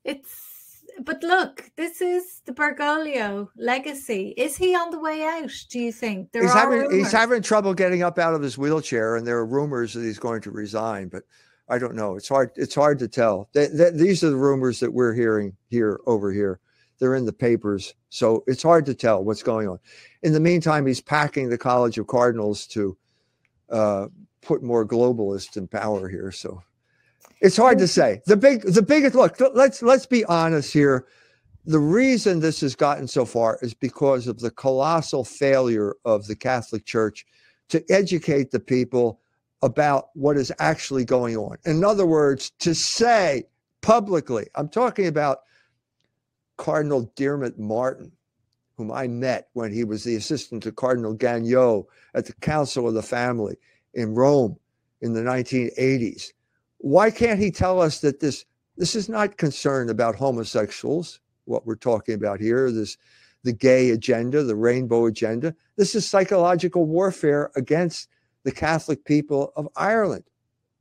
It's but look, this is the Bergoglio legacy. Is he on the way out? Do you think there he's having rumors. he's having trouble getting up out of his wheelchair, and there are rumors that he's going to resign. But I don't know. It's hard. It's hard to tell. They, they, these are the rumors that we're hearing here over here. They're in the papers, so it's hard to tell what's going on. In the meantime, he's packing the College of Cardinals to uh, put more globalists in power here. So it's hard to say. The big, the biggest look. Let's let's be honest here. The reason this has gotten so far is because of the colossal failure of the Catholic Church to educate the people about what is actually going on. In other words, to say publicly, I'm talking about Cardinal Diarmuid Martin, whom I met when he was the assistant to Cardinal Gagnon at the Council of the Family in Rome in the 1980s. Why can't he tell us that this this is not concerned about homosexuals, what we're talking about here, this the gay agenda, the rainbow agenda. This is psychological warfare against the Catholic people of Ireland.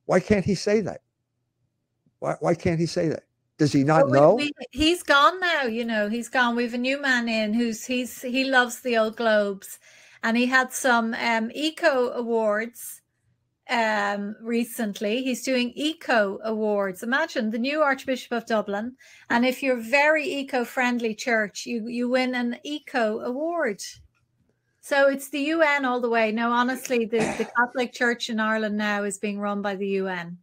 Why can't he say that? Why, why can't he say that? Does he not well, know? We, he's gone now. You know, he's gone. We've a new man in who's he's he loves the old globes, and he had some um, eco awards um, recently. He's doing eco awards. Imagine the new Archbishop of Dublin, and if you're very eco-friendly church, you you win an eco award. So it's the UN all the way. No, honestly, the, the Catholic Church in Ireland now is being run by the UN.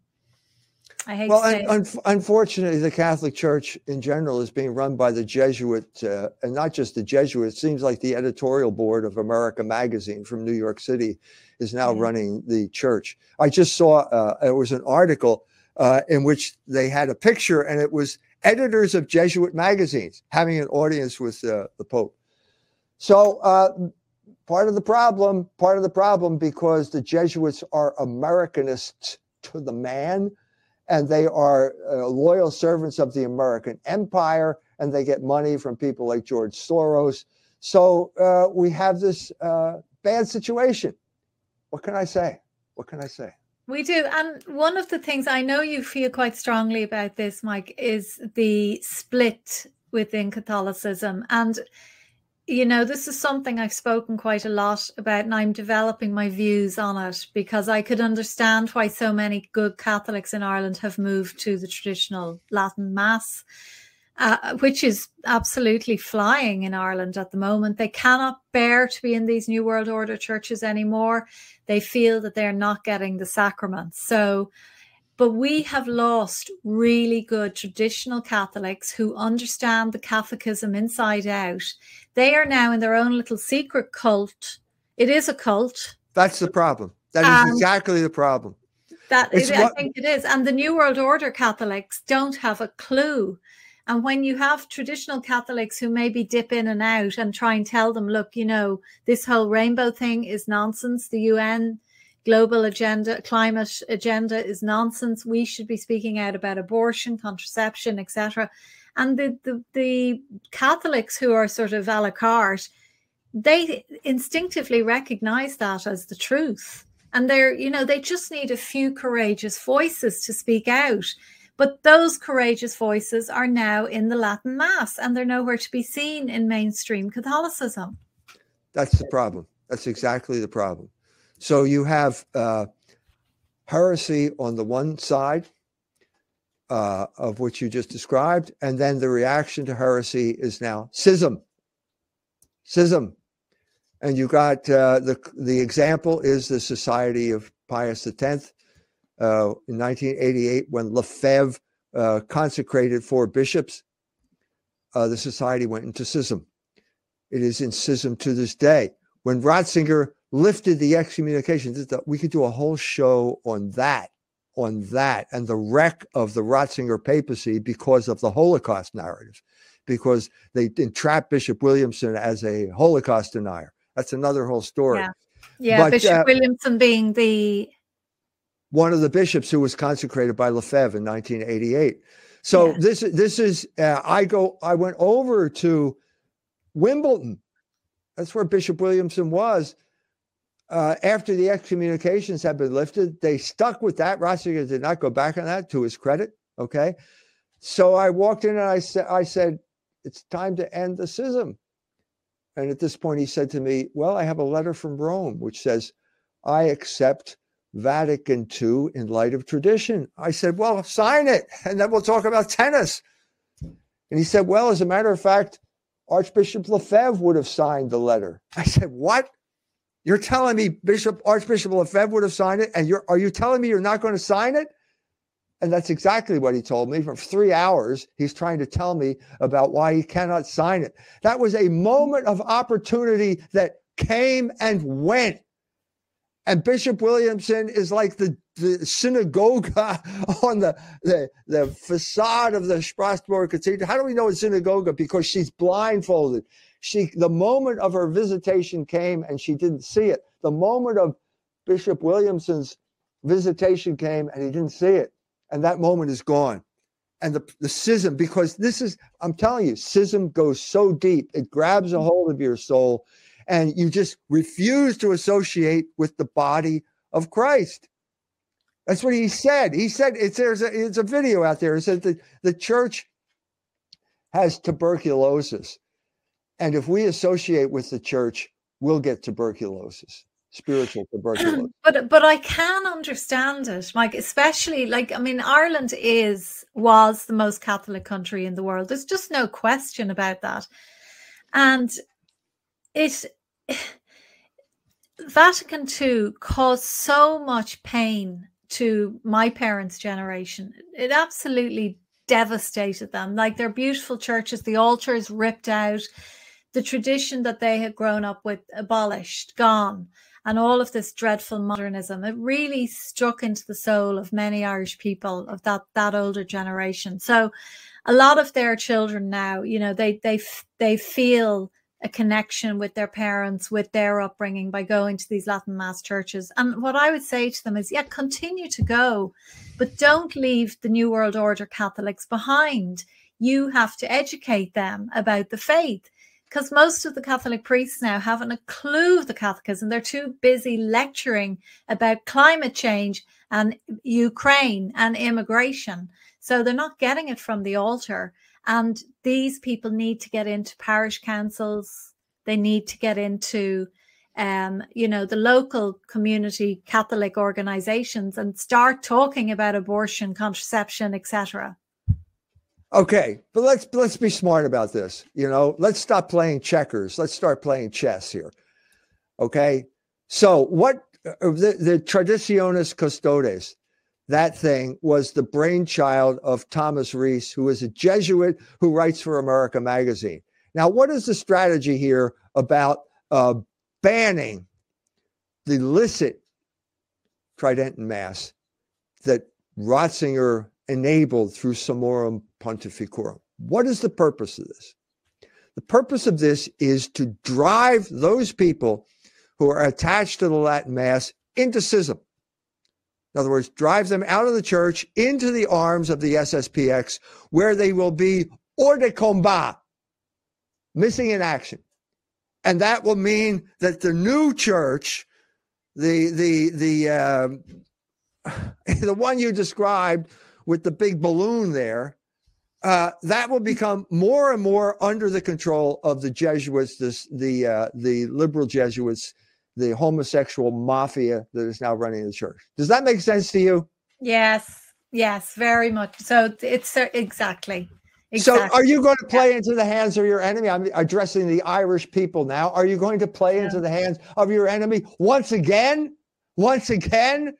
I hate well, un- un- unfortunately, the Catholic Church in general is being run by the Jesuit, uh, and not just the Jesuit. It seems like the editorial board of America Magazine from New York City is now mm-hmm. running the church. I just saw uh, it was an article uh, in which they had a picture, and it was editors of Jesuit magazines having an audience with uh, the Pope. So uh, part of the problem, part of the problem, because the Jesuits are Americanists to the man, and they are uh, loyal servants of the American empire, and they get money from people like George Soros. So uh, we have this bad situation what can I say? What can I say? We do. And one of the things I know you feel quite strongly about this, Mike, is the split within Catholicism. And, you know, this is something I've spoken quite a lot about, and I'm developing my views on it because I could understand why so many good Catholics in Ireland have moved to the traditional Latin Mass uh, which is absolutely flying in Ireland at the moment. They cannot bear to be in these New World Order churches anymore. They feel that they're not getting the sacraments. So, but we have lost really good traditional Catholics who understand the Catholicism inside out. They are now in their own little secret cult. It is a cult. That's the problem. That is um, exactly the problem. That is, what, I think it is. And the New World Order Catholics don't have a clue and when you have traditional Catholics who maybe dip in and out and try and tell them, look, you know, this whole rainbow thing is nonsense. The UN global agenda, climate agenda is nonsense. We should be speaking out about abortion, contraception, etc. And the, the, the Catholics who are sort of a la carte, they instinctively recognize that as the truth. And they're, you know, they just need a few courageous voices to speak out but those courageous voices are now in the Latin Mass and they're nowhere to be seen in mainstream Catholicism. That's the problem. That's exactly the problem. So you have uh, heresy on the one side uh, of which you just described, and then the reaction to heresy is now schism. Schism. And you got uh, the the example is the Society of Pius X, uh, in 1988 when Lefebvre uh, consecrated four bishops, uh, the society went into schism. It is in schism to this day. When Ratzinger lifted the excommunication, we could do a whole show on that, on that, and the wreck of the Ratzinger papacy because of the Holocaust narrative, because they entrapped Bishop Williamson as a Holocaust denier. That's another whole story. Yeah, yeah but, Bishop uh, Williamson being the one of the bishops who was consecrated by Lefebvre in 1988. So Yeah. this this is uh, I go I went over to Wimbledon. That's where Bishop Williamson was. Uh, after the excommunications had been lifted, they stuck with that. Ratzinger did not go back on that to his credit. Okay. So I walked in and I said, I said, it's time to end the schism. And at this point, he said to me, Well, I have a letter from Rome which says, I accept Vatican II in light of tradition. I said, Well, sign it, and then we'll talk about tennis. And he said, Well, as a matter of fact, Archbishop Lefebvre would have signed the letter. I said, What? You're telling me Bishop Archbishop Lefebvre would have signed it, and you're are you telling me you're not going to sign it? And that's exactly what he told me. For three hours, he's trying to tell me about why he cannot sign it. That was a moment of opportunity that came and went. And Bishop Williamson is like the, the synagogue on the, the, the facade of the Strasbourg Cathedral. How do we know it's synagogue? Because she's blindfolded. She the moment of her visitation came and she didn't see it. The moment of Bishop Williamson's visitation came and he didn't see it and that moment is gone. And the, the schism, because this is, I'm telling you, schism goes so deep, it grabs a hold of your soul, and you just refuse to associate with the body of Christ. That's what he said. He said it's there's a it's a video out there. It said that the church has tuberculosis. And if we associate with the church, we'll get tuberculosis spiritual tuberculosis. but but I can understand it, Mike. Especially like I mean, Ireland is was the most Catholic country in the world. There's just no question about that, and it. Vatican II caused so much pain to my parents' generation. It absolutely devastated them. Like their beautiful churches, the altars ripped out, the tradition that they had grown up with abolished, gone and all of this dreadful modernism it really struck into the soul of many irish people of that that older generation. So a lot of their children now you know they they they feel a connection with their parents with their upbringing by going to these latin mass churches. And what i would say to them is yeah continue to go but don't leave the new world order catholics behind. You have to educate them about the faith because most of the Catholic priests now haven't a clue of the catechism. They're too busy lecturing about climate change and Ukraine and immigration. So they're not getting it from the altar. And these people need to get into parish councils. They need to get into, um, you know, the local community Catholic organizations and start talking about abortion, contraception, etc. Okay, but let's let's be smart about this. You know, let's stop playing checkers. Let's start playing chess here. Okay, so what uh, the, the Traditionis Custodes, that thing was the brainchild of Thomas Reese, who is a Jesuit who writes for America Magazine. Now, what is the strategy here about uh, banning the illicit Tridentine Mass that Ratzinger enabled through Summorum Pontificorum. What is the purpose of this? The purpose of this is to drive those people who are attached to the Latin Mass into schism. In other words, drive them out of the church into the arms of the SSPX, where they will be hors de combat, missing in action. And that will mean that the new church, the the the uh, the one you described with the big balloon there, uh, that will become more and more under the control of the Jesuits, this, the uh, the liberal Jesuits, the homosexual mafia that is now running the church. Does that make sense to you? Yes, yes, very much. So it's uh, exactly. Exactly. So, are you going to play yeah. into the hands of your enemy? I'm addressing the Irish people now. Are you going to play yeah. into the hands of your enemy once again? Once again?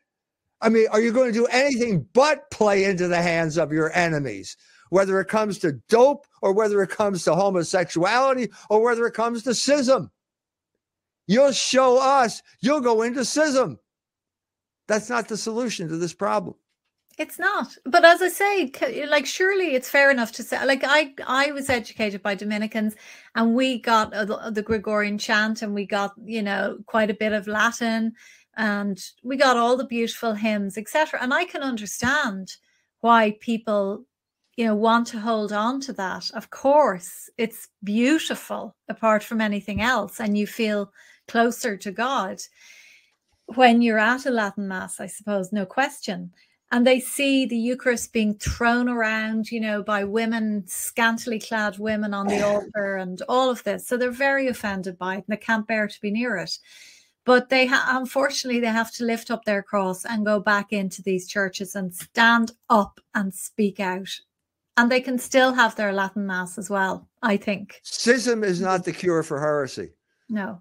I mean, are you going to do anything but play into the hands of your enemies? Whether it comes to dope or whether it comes to homosexuality or whether it comes to schism. You'll show us, you'll go into schism. That's not the solution to this problem. It's not. But as I say, like surely it's fair enough to say like I I was educated by Dominicans and we got the, the Gregorian chant and we got, you know, quite a bit of Latin and we got all the beautiful hymns, etc. And I can understand why people you know want to hold on to that. Of course it's beautiful apart from anything else and you feel closer to god when you're at a latin mass i suppose no question. And they see the eucharist being thrown around you know by women scantily clad women on the altar and all of this. So they're very offended by it and they can't bear to be near it. But they ha- unfortunately they have to lift up their cross and go back into these churches and stand up and speak out and they can still have their Latin mass as well. I think schism is not the cure for heresy. No.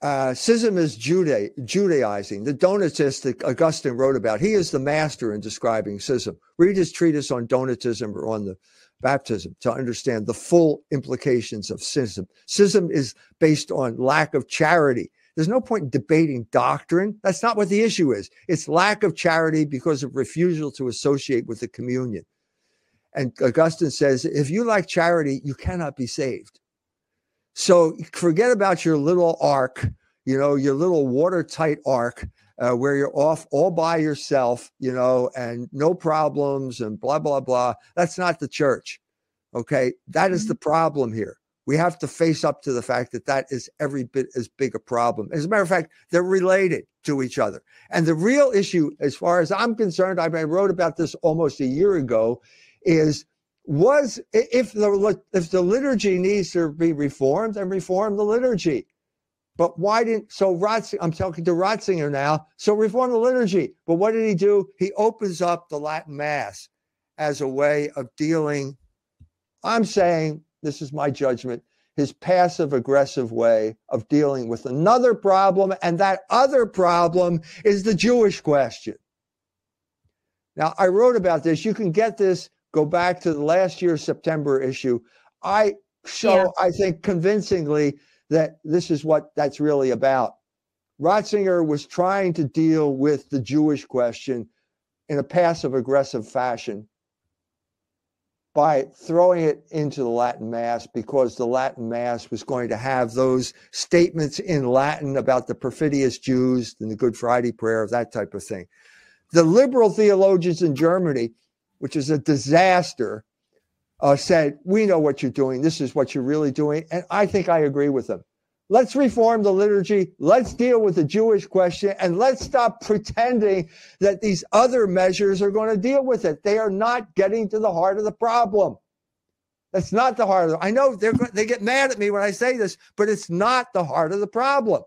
Uh, schism is Juda- Judaizing. The Donatist that Augustine wrote about, he is the master in describing schism. Read his treatise on Donatism or on the baptism to understand the full implications of schism. Schism is based on lack of charity. There's no point in debating doctrine. That's not what the issue is. It's lack of charity because of refusal to associate with the communion. And Augustine says, if you like charity, you cannot be saved. So forget about your little ark, you know, your little watertight ark uh, where you're off all by yourself, you know, and no problems and blah, blah, blah. That's not the church. Okay. That is the mm-hmm. problem here. We have to face up to the fact that that is every bit as big a problem. As a matter of fact, they're related to each other. And the real issue, as far as I'm concerned, I wrote about this almost a year ago, is was if the if the liturgy needs to be reformed, then reform the liturgy. But why didn't so Ratzinger? I'm talking to Ratzinger now. So reform the liturgy. But what did he do? He opens up the Latin Mass as a way of dealing. I'm saying this is my judgment. His passive aggressive way of dealing with another problem, and that other problem is the Jewish question. Now, I wrote about this. You can get this go back to the last year's September issue. I show, yeah. I think, convincingly that this is what that's really about. Ratzinger was trying to deal with the Jewish question in a passive aggressive fashion by throwing it into the Latin Mass because the Latin Mass was going to have those statements in Latin about the perfidious Jews and the Good Friday prayer, that type of thing. The liberal theologians in Germany which is a disaster, uh, said, We know what you're doing. This is what you're really doing. And I think I agree with them. Let's reform the liturgy. Let's deal with the Jewish question and let's stop pretending that these other measures are going to deal with it. They are not getting to the heart of the problem. That's not the heart of it. I know they get mad at me when I say this, but it's not the heart of the problem.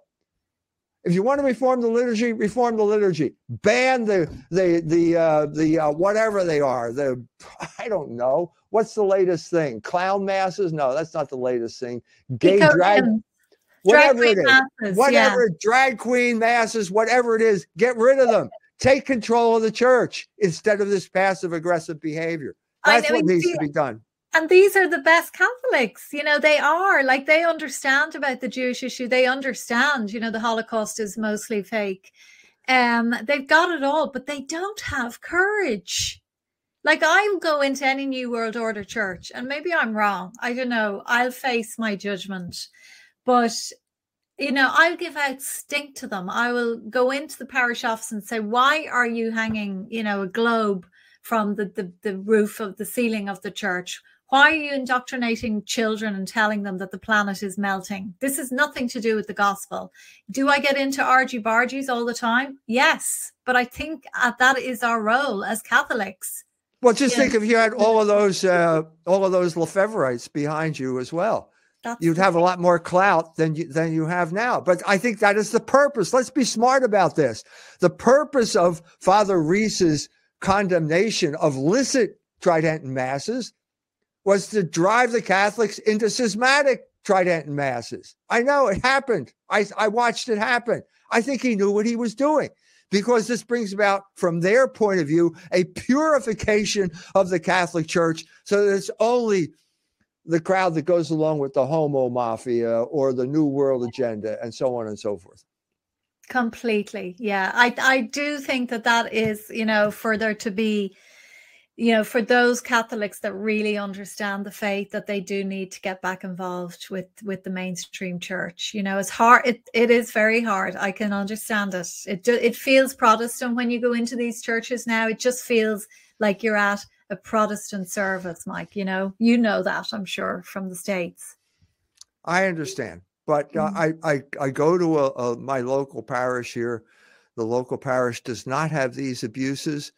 If you want to reform the liturgy, reform the liturgy. Ban the the the uh, the uh, whatever they are. The I don't know what's the latest thing. Clown masses? No, that's not the latest thing. Gay because, drag. whatever drag it is, masses, whatever yeah. drag queen masses, whatever it is, get rid of them. Take control of the church instead of this passive aggressive behavior. That's what needs to be done and these are the best Catholics. You know, they are like they understand about the Jewish issue. They understand, you know, the Holocaust is mostly fake. Um, they've got it all, but they don't have courage. Like I'll go into any New World Order church, and maybe I'm wrong. I don't know. I'll face my judgment, but you know, I'll give out stink to them. I will go into the parish office and say, "Why are you hanging, you know, a globe?" from the, the, the roof of the ceiling of the church why are you indoctrinating children and telling them that the planet is melting? This has nothing to do with the gospel. Do I get into argy bargies all the time? Yes, but I think uh, that is our role as Catholics. Well, just think if you had all of those, uh, all of those Lefebvrites behind you as well. That's You'd have a lot more clout than you than you have now. But I think that is the purpose. Let's be smart about this. The purpose of Father Reese's condemnation of licit Tridentine masses was to drive the Catholics into schismatic Tridentine masses. I know it happened. I, I watched it happen. I think he knew what he was doing because this brings about, from their point of view, a purification of the Catholic Church so that it's only the crowd that goes along with the homo mafia or the New World agenda and so on and so forth. Completely. Yeah. I, I do think that that is, you know, for there to be you know, for those Catholics that really understand the faith, that they do need to get back involved with with the mainstream church. You know, it's hard. It it is very hard. I can understand it. It it feels Protestant when you go into these churches now. It just feels like you're at a Protestant service, Mike. You know, you know that, I'm sure, from the States. I understand. But uh, mm. I, I, I go to a, a, my local parish here. The local parish does not have these abuses.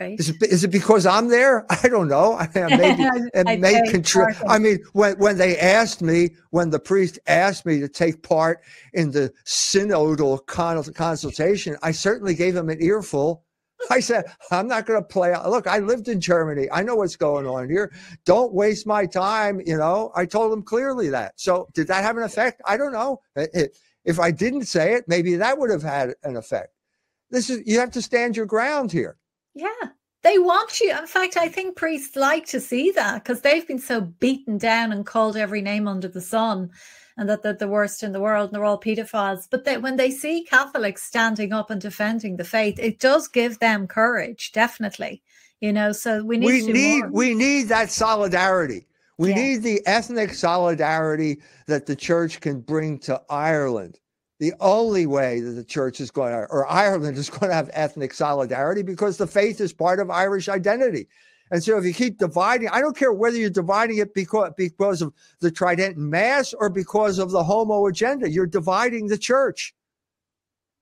Right. Is, it, is it because I'm there? I don't know. I mean, maybe it may contribute. I mean, when when they asked me, when the priest asked me to take part in the synodal consultation, I certainly gave him an earful. I said, I'm not going to play. Look, I lived in Germany. I know what's going on here. Don't waste my time. You know, I told him clearly that. So, did that have an effect? I don't know. If I didn't say it, maybe that would have had an effect. This is you have to stand your ground here. Yeah. They want you. In fact, I think priests like to see that because they've been so beaten down and called every name under the sun and that they're the worst in the world and they're all pedophiles. But they, when they see Catholics standing up and defending the faith, it does give them courage, definitely. You know, so we need we need more. we need that solidarity. We yeah. need the ethnic solidarity that the church can bring to Ireland the only way that the church is going to, or Ireland is going to have ethnic solidarity because the faith is part of Irish identity. And so if you keep dividing, I don't care whether you're dividing it because, because of the Tridentine Mass or because of the homo agenda, you're dividing the church.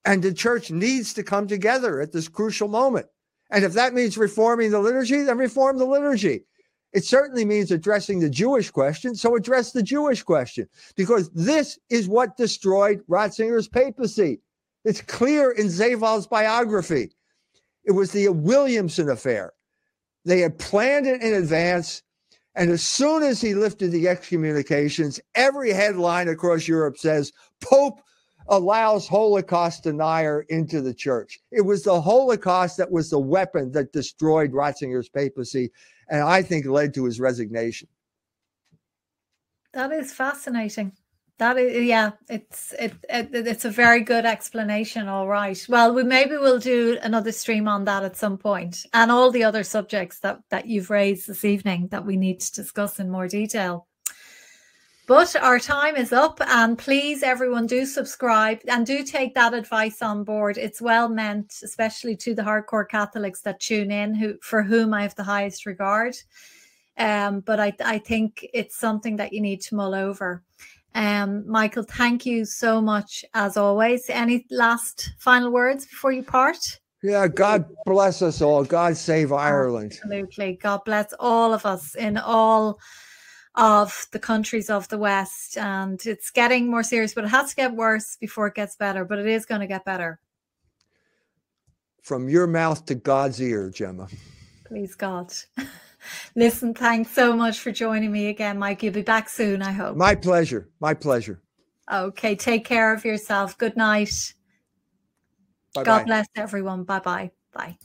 And the church needs to come together at this crucial moment. And if that means reforming the liturgy, then reform the liturgy. It certainly means addressing the Jewish question. So address the Jewish question because this is what destroyed Ratzinger's papacy. It's clear in Seewald's biography. It was the Williamson affair. They had planned it in advance. And as soon as he lifted the excommunications, every headline across Europe says Pope allows Holocaust denier into the church. It was the Holocaust that was the weapon that destroyed Ratzinger's papacy and I think led to his resignation. That is fascinating. That is, yeah, it's it, it it's a very good explanation. All right. Well, we maybe we'll do another stream on that at some point, and all the other subjects that that you've raised this evening that we need to discuss in more detail. But our time is up, and please, everyone, do subscribe and do take that advice on board. It's well meant, especially to the hardcore Catholics that tune in, who for whom I have the highest regard. Um, but I, I think it's something that you need to mull over. Um, Michael, thank you so much as always. Any last final words before you part? Yeah, God bless us all. God save Ireland. Absolutely. God bless all of us in all of the countries of the West. And it's getting more serious, but it has to get worse before it gets better. But it is going to get better. From your mouth to God's ear, Gemma. Please, God. Listen, thanks so much for joining me again, Mike. You'll be back soon, I hope. My pleasure. My pleasure. Okay, take care of yourself. Good night. Bye-bye. God bless everyone. Bye bye. Bye.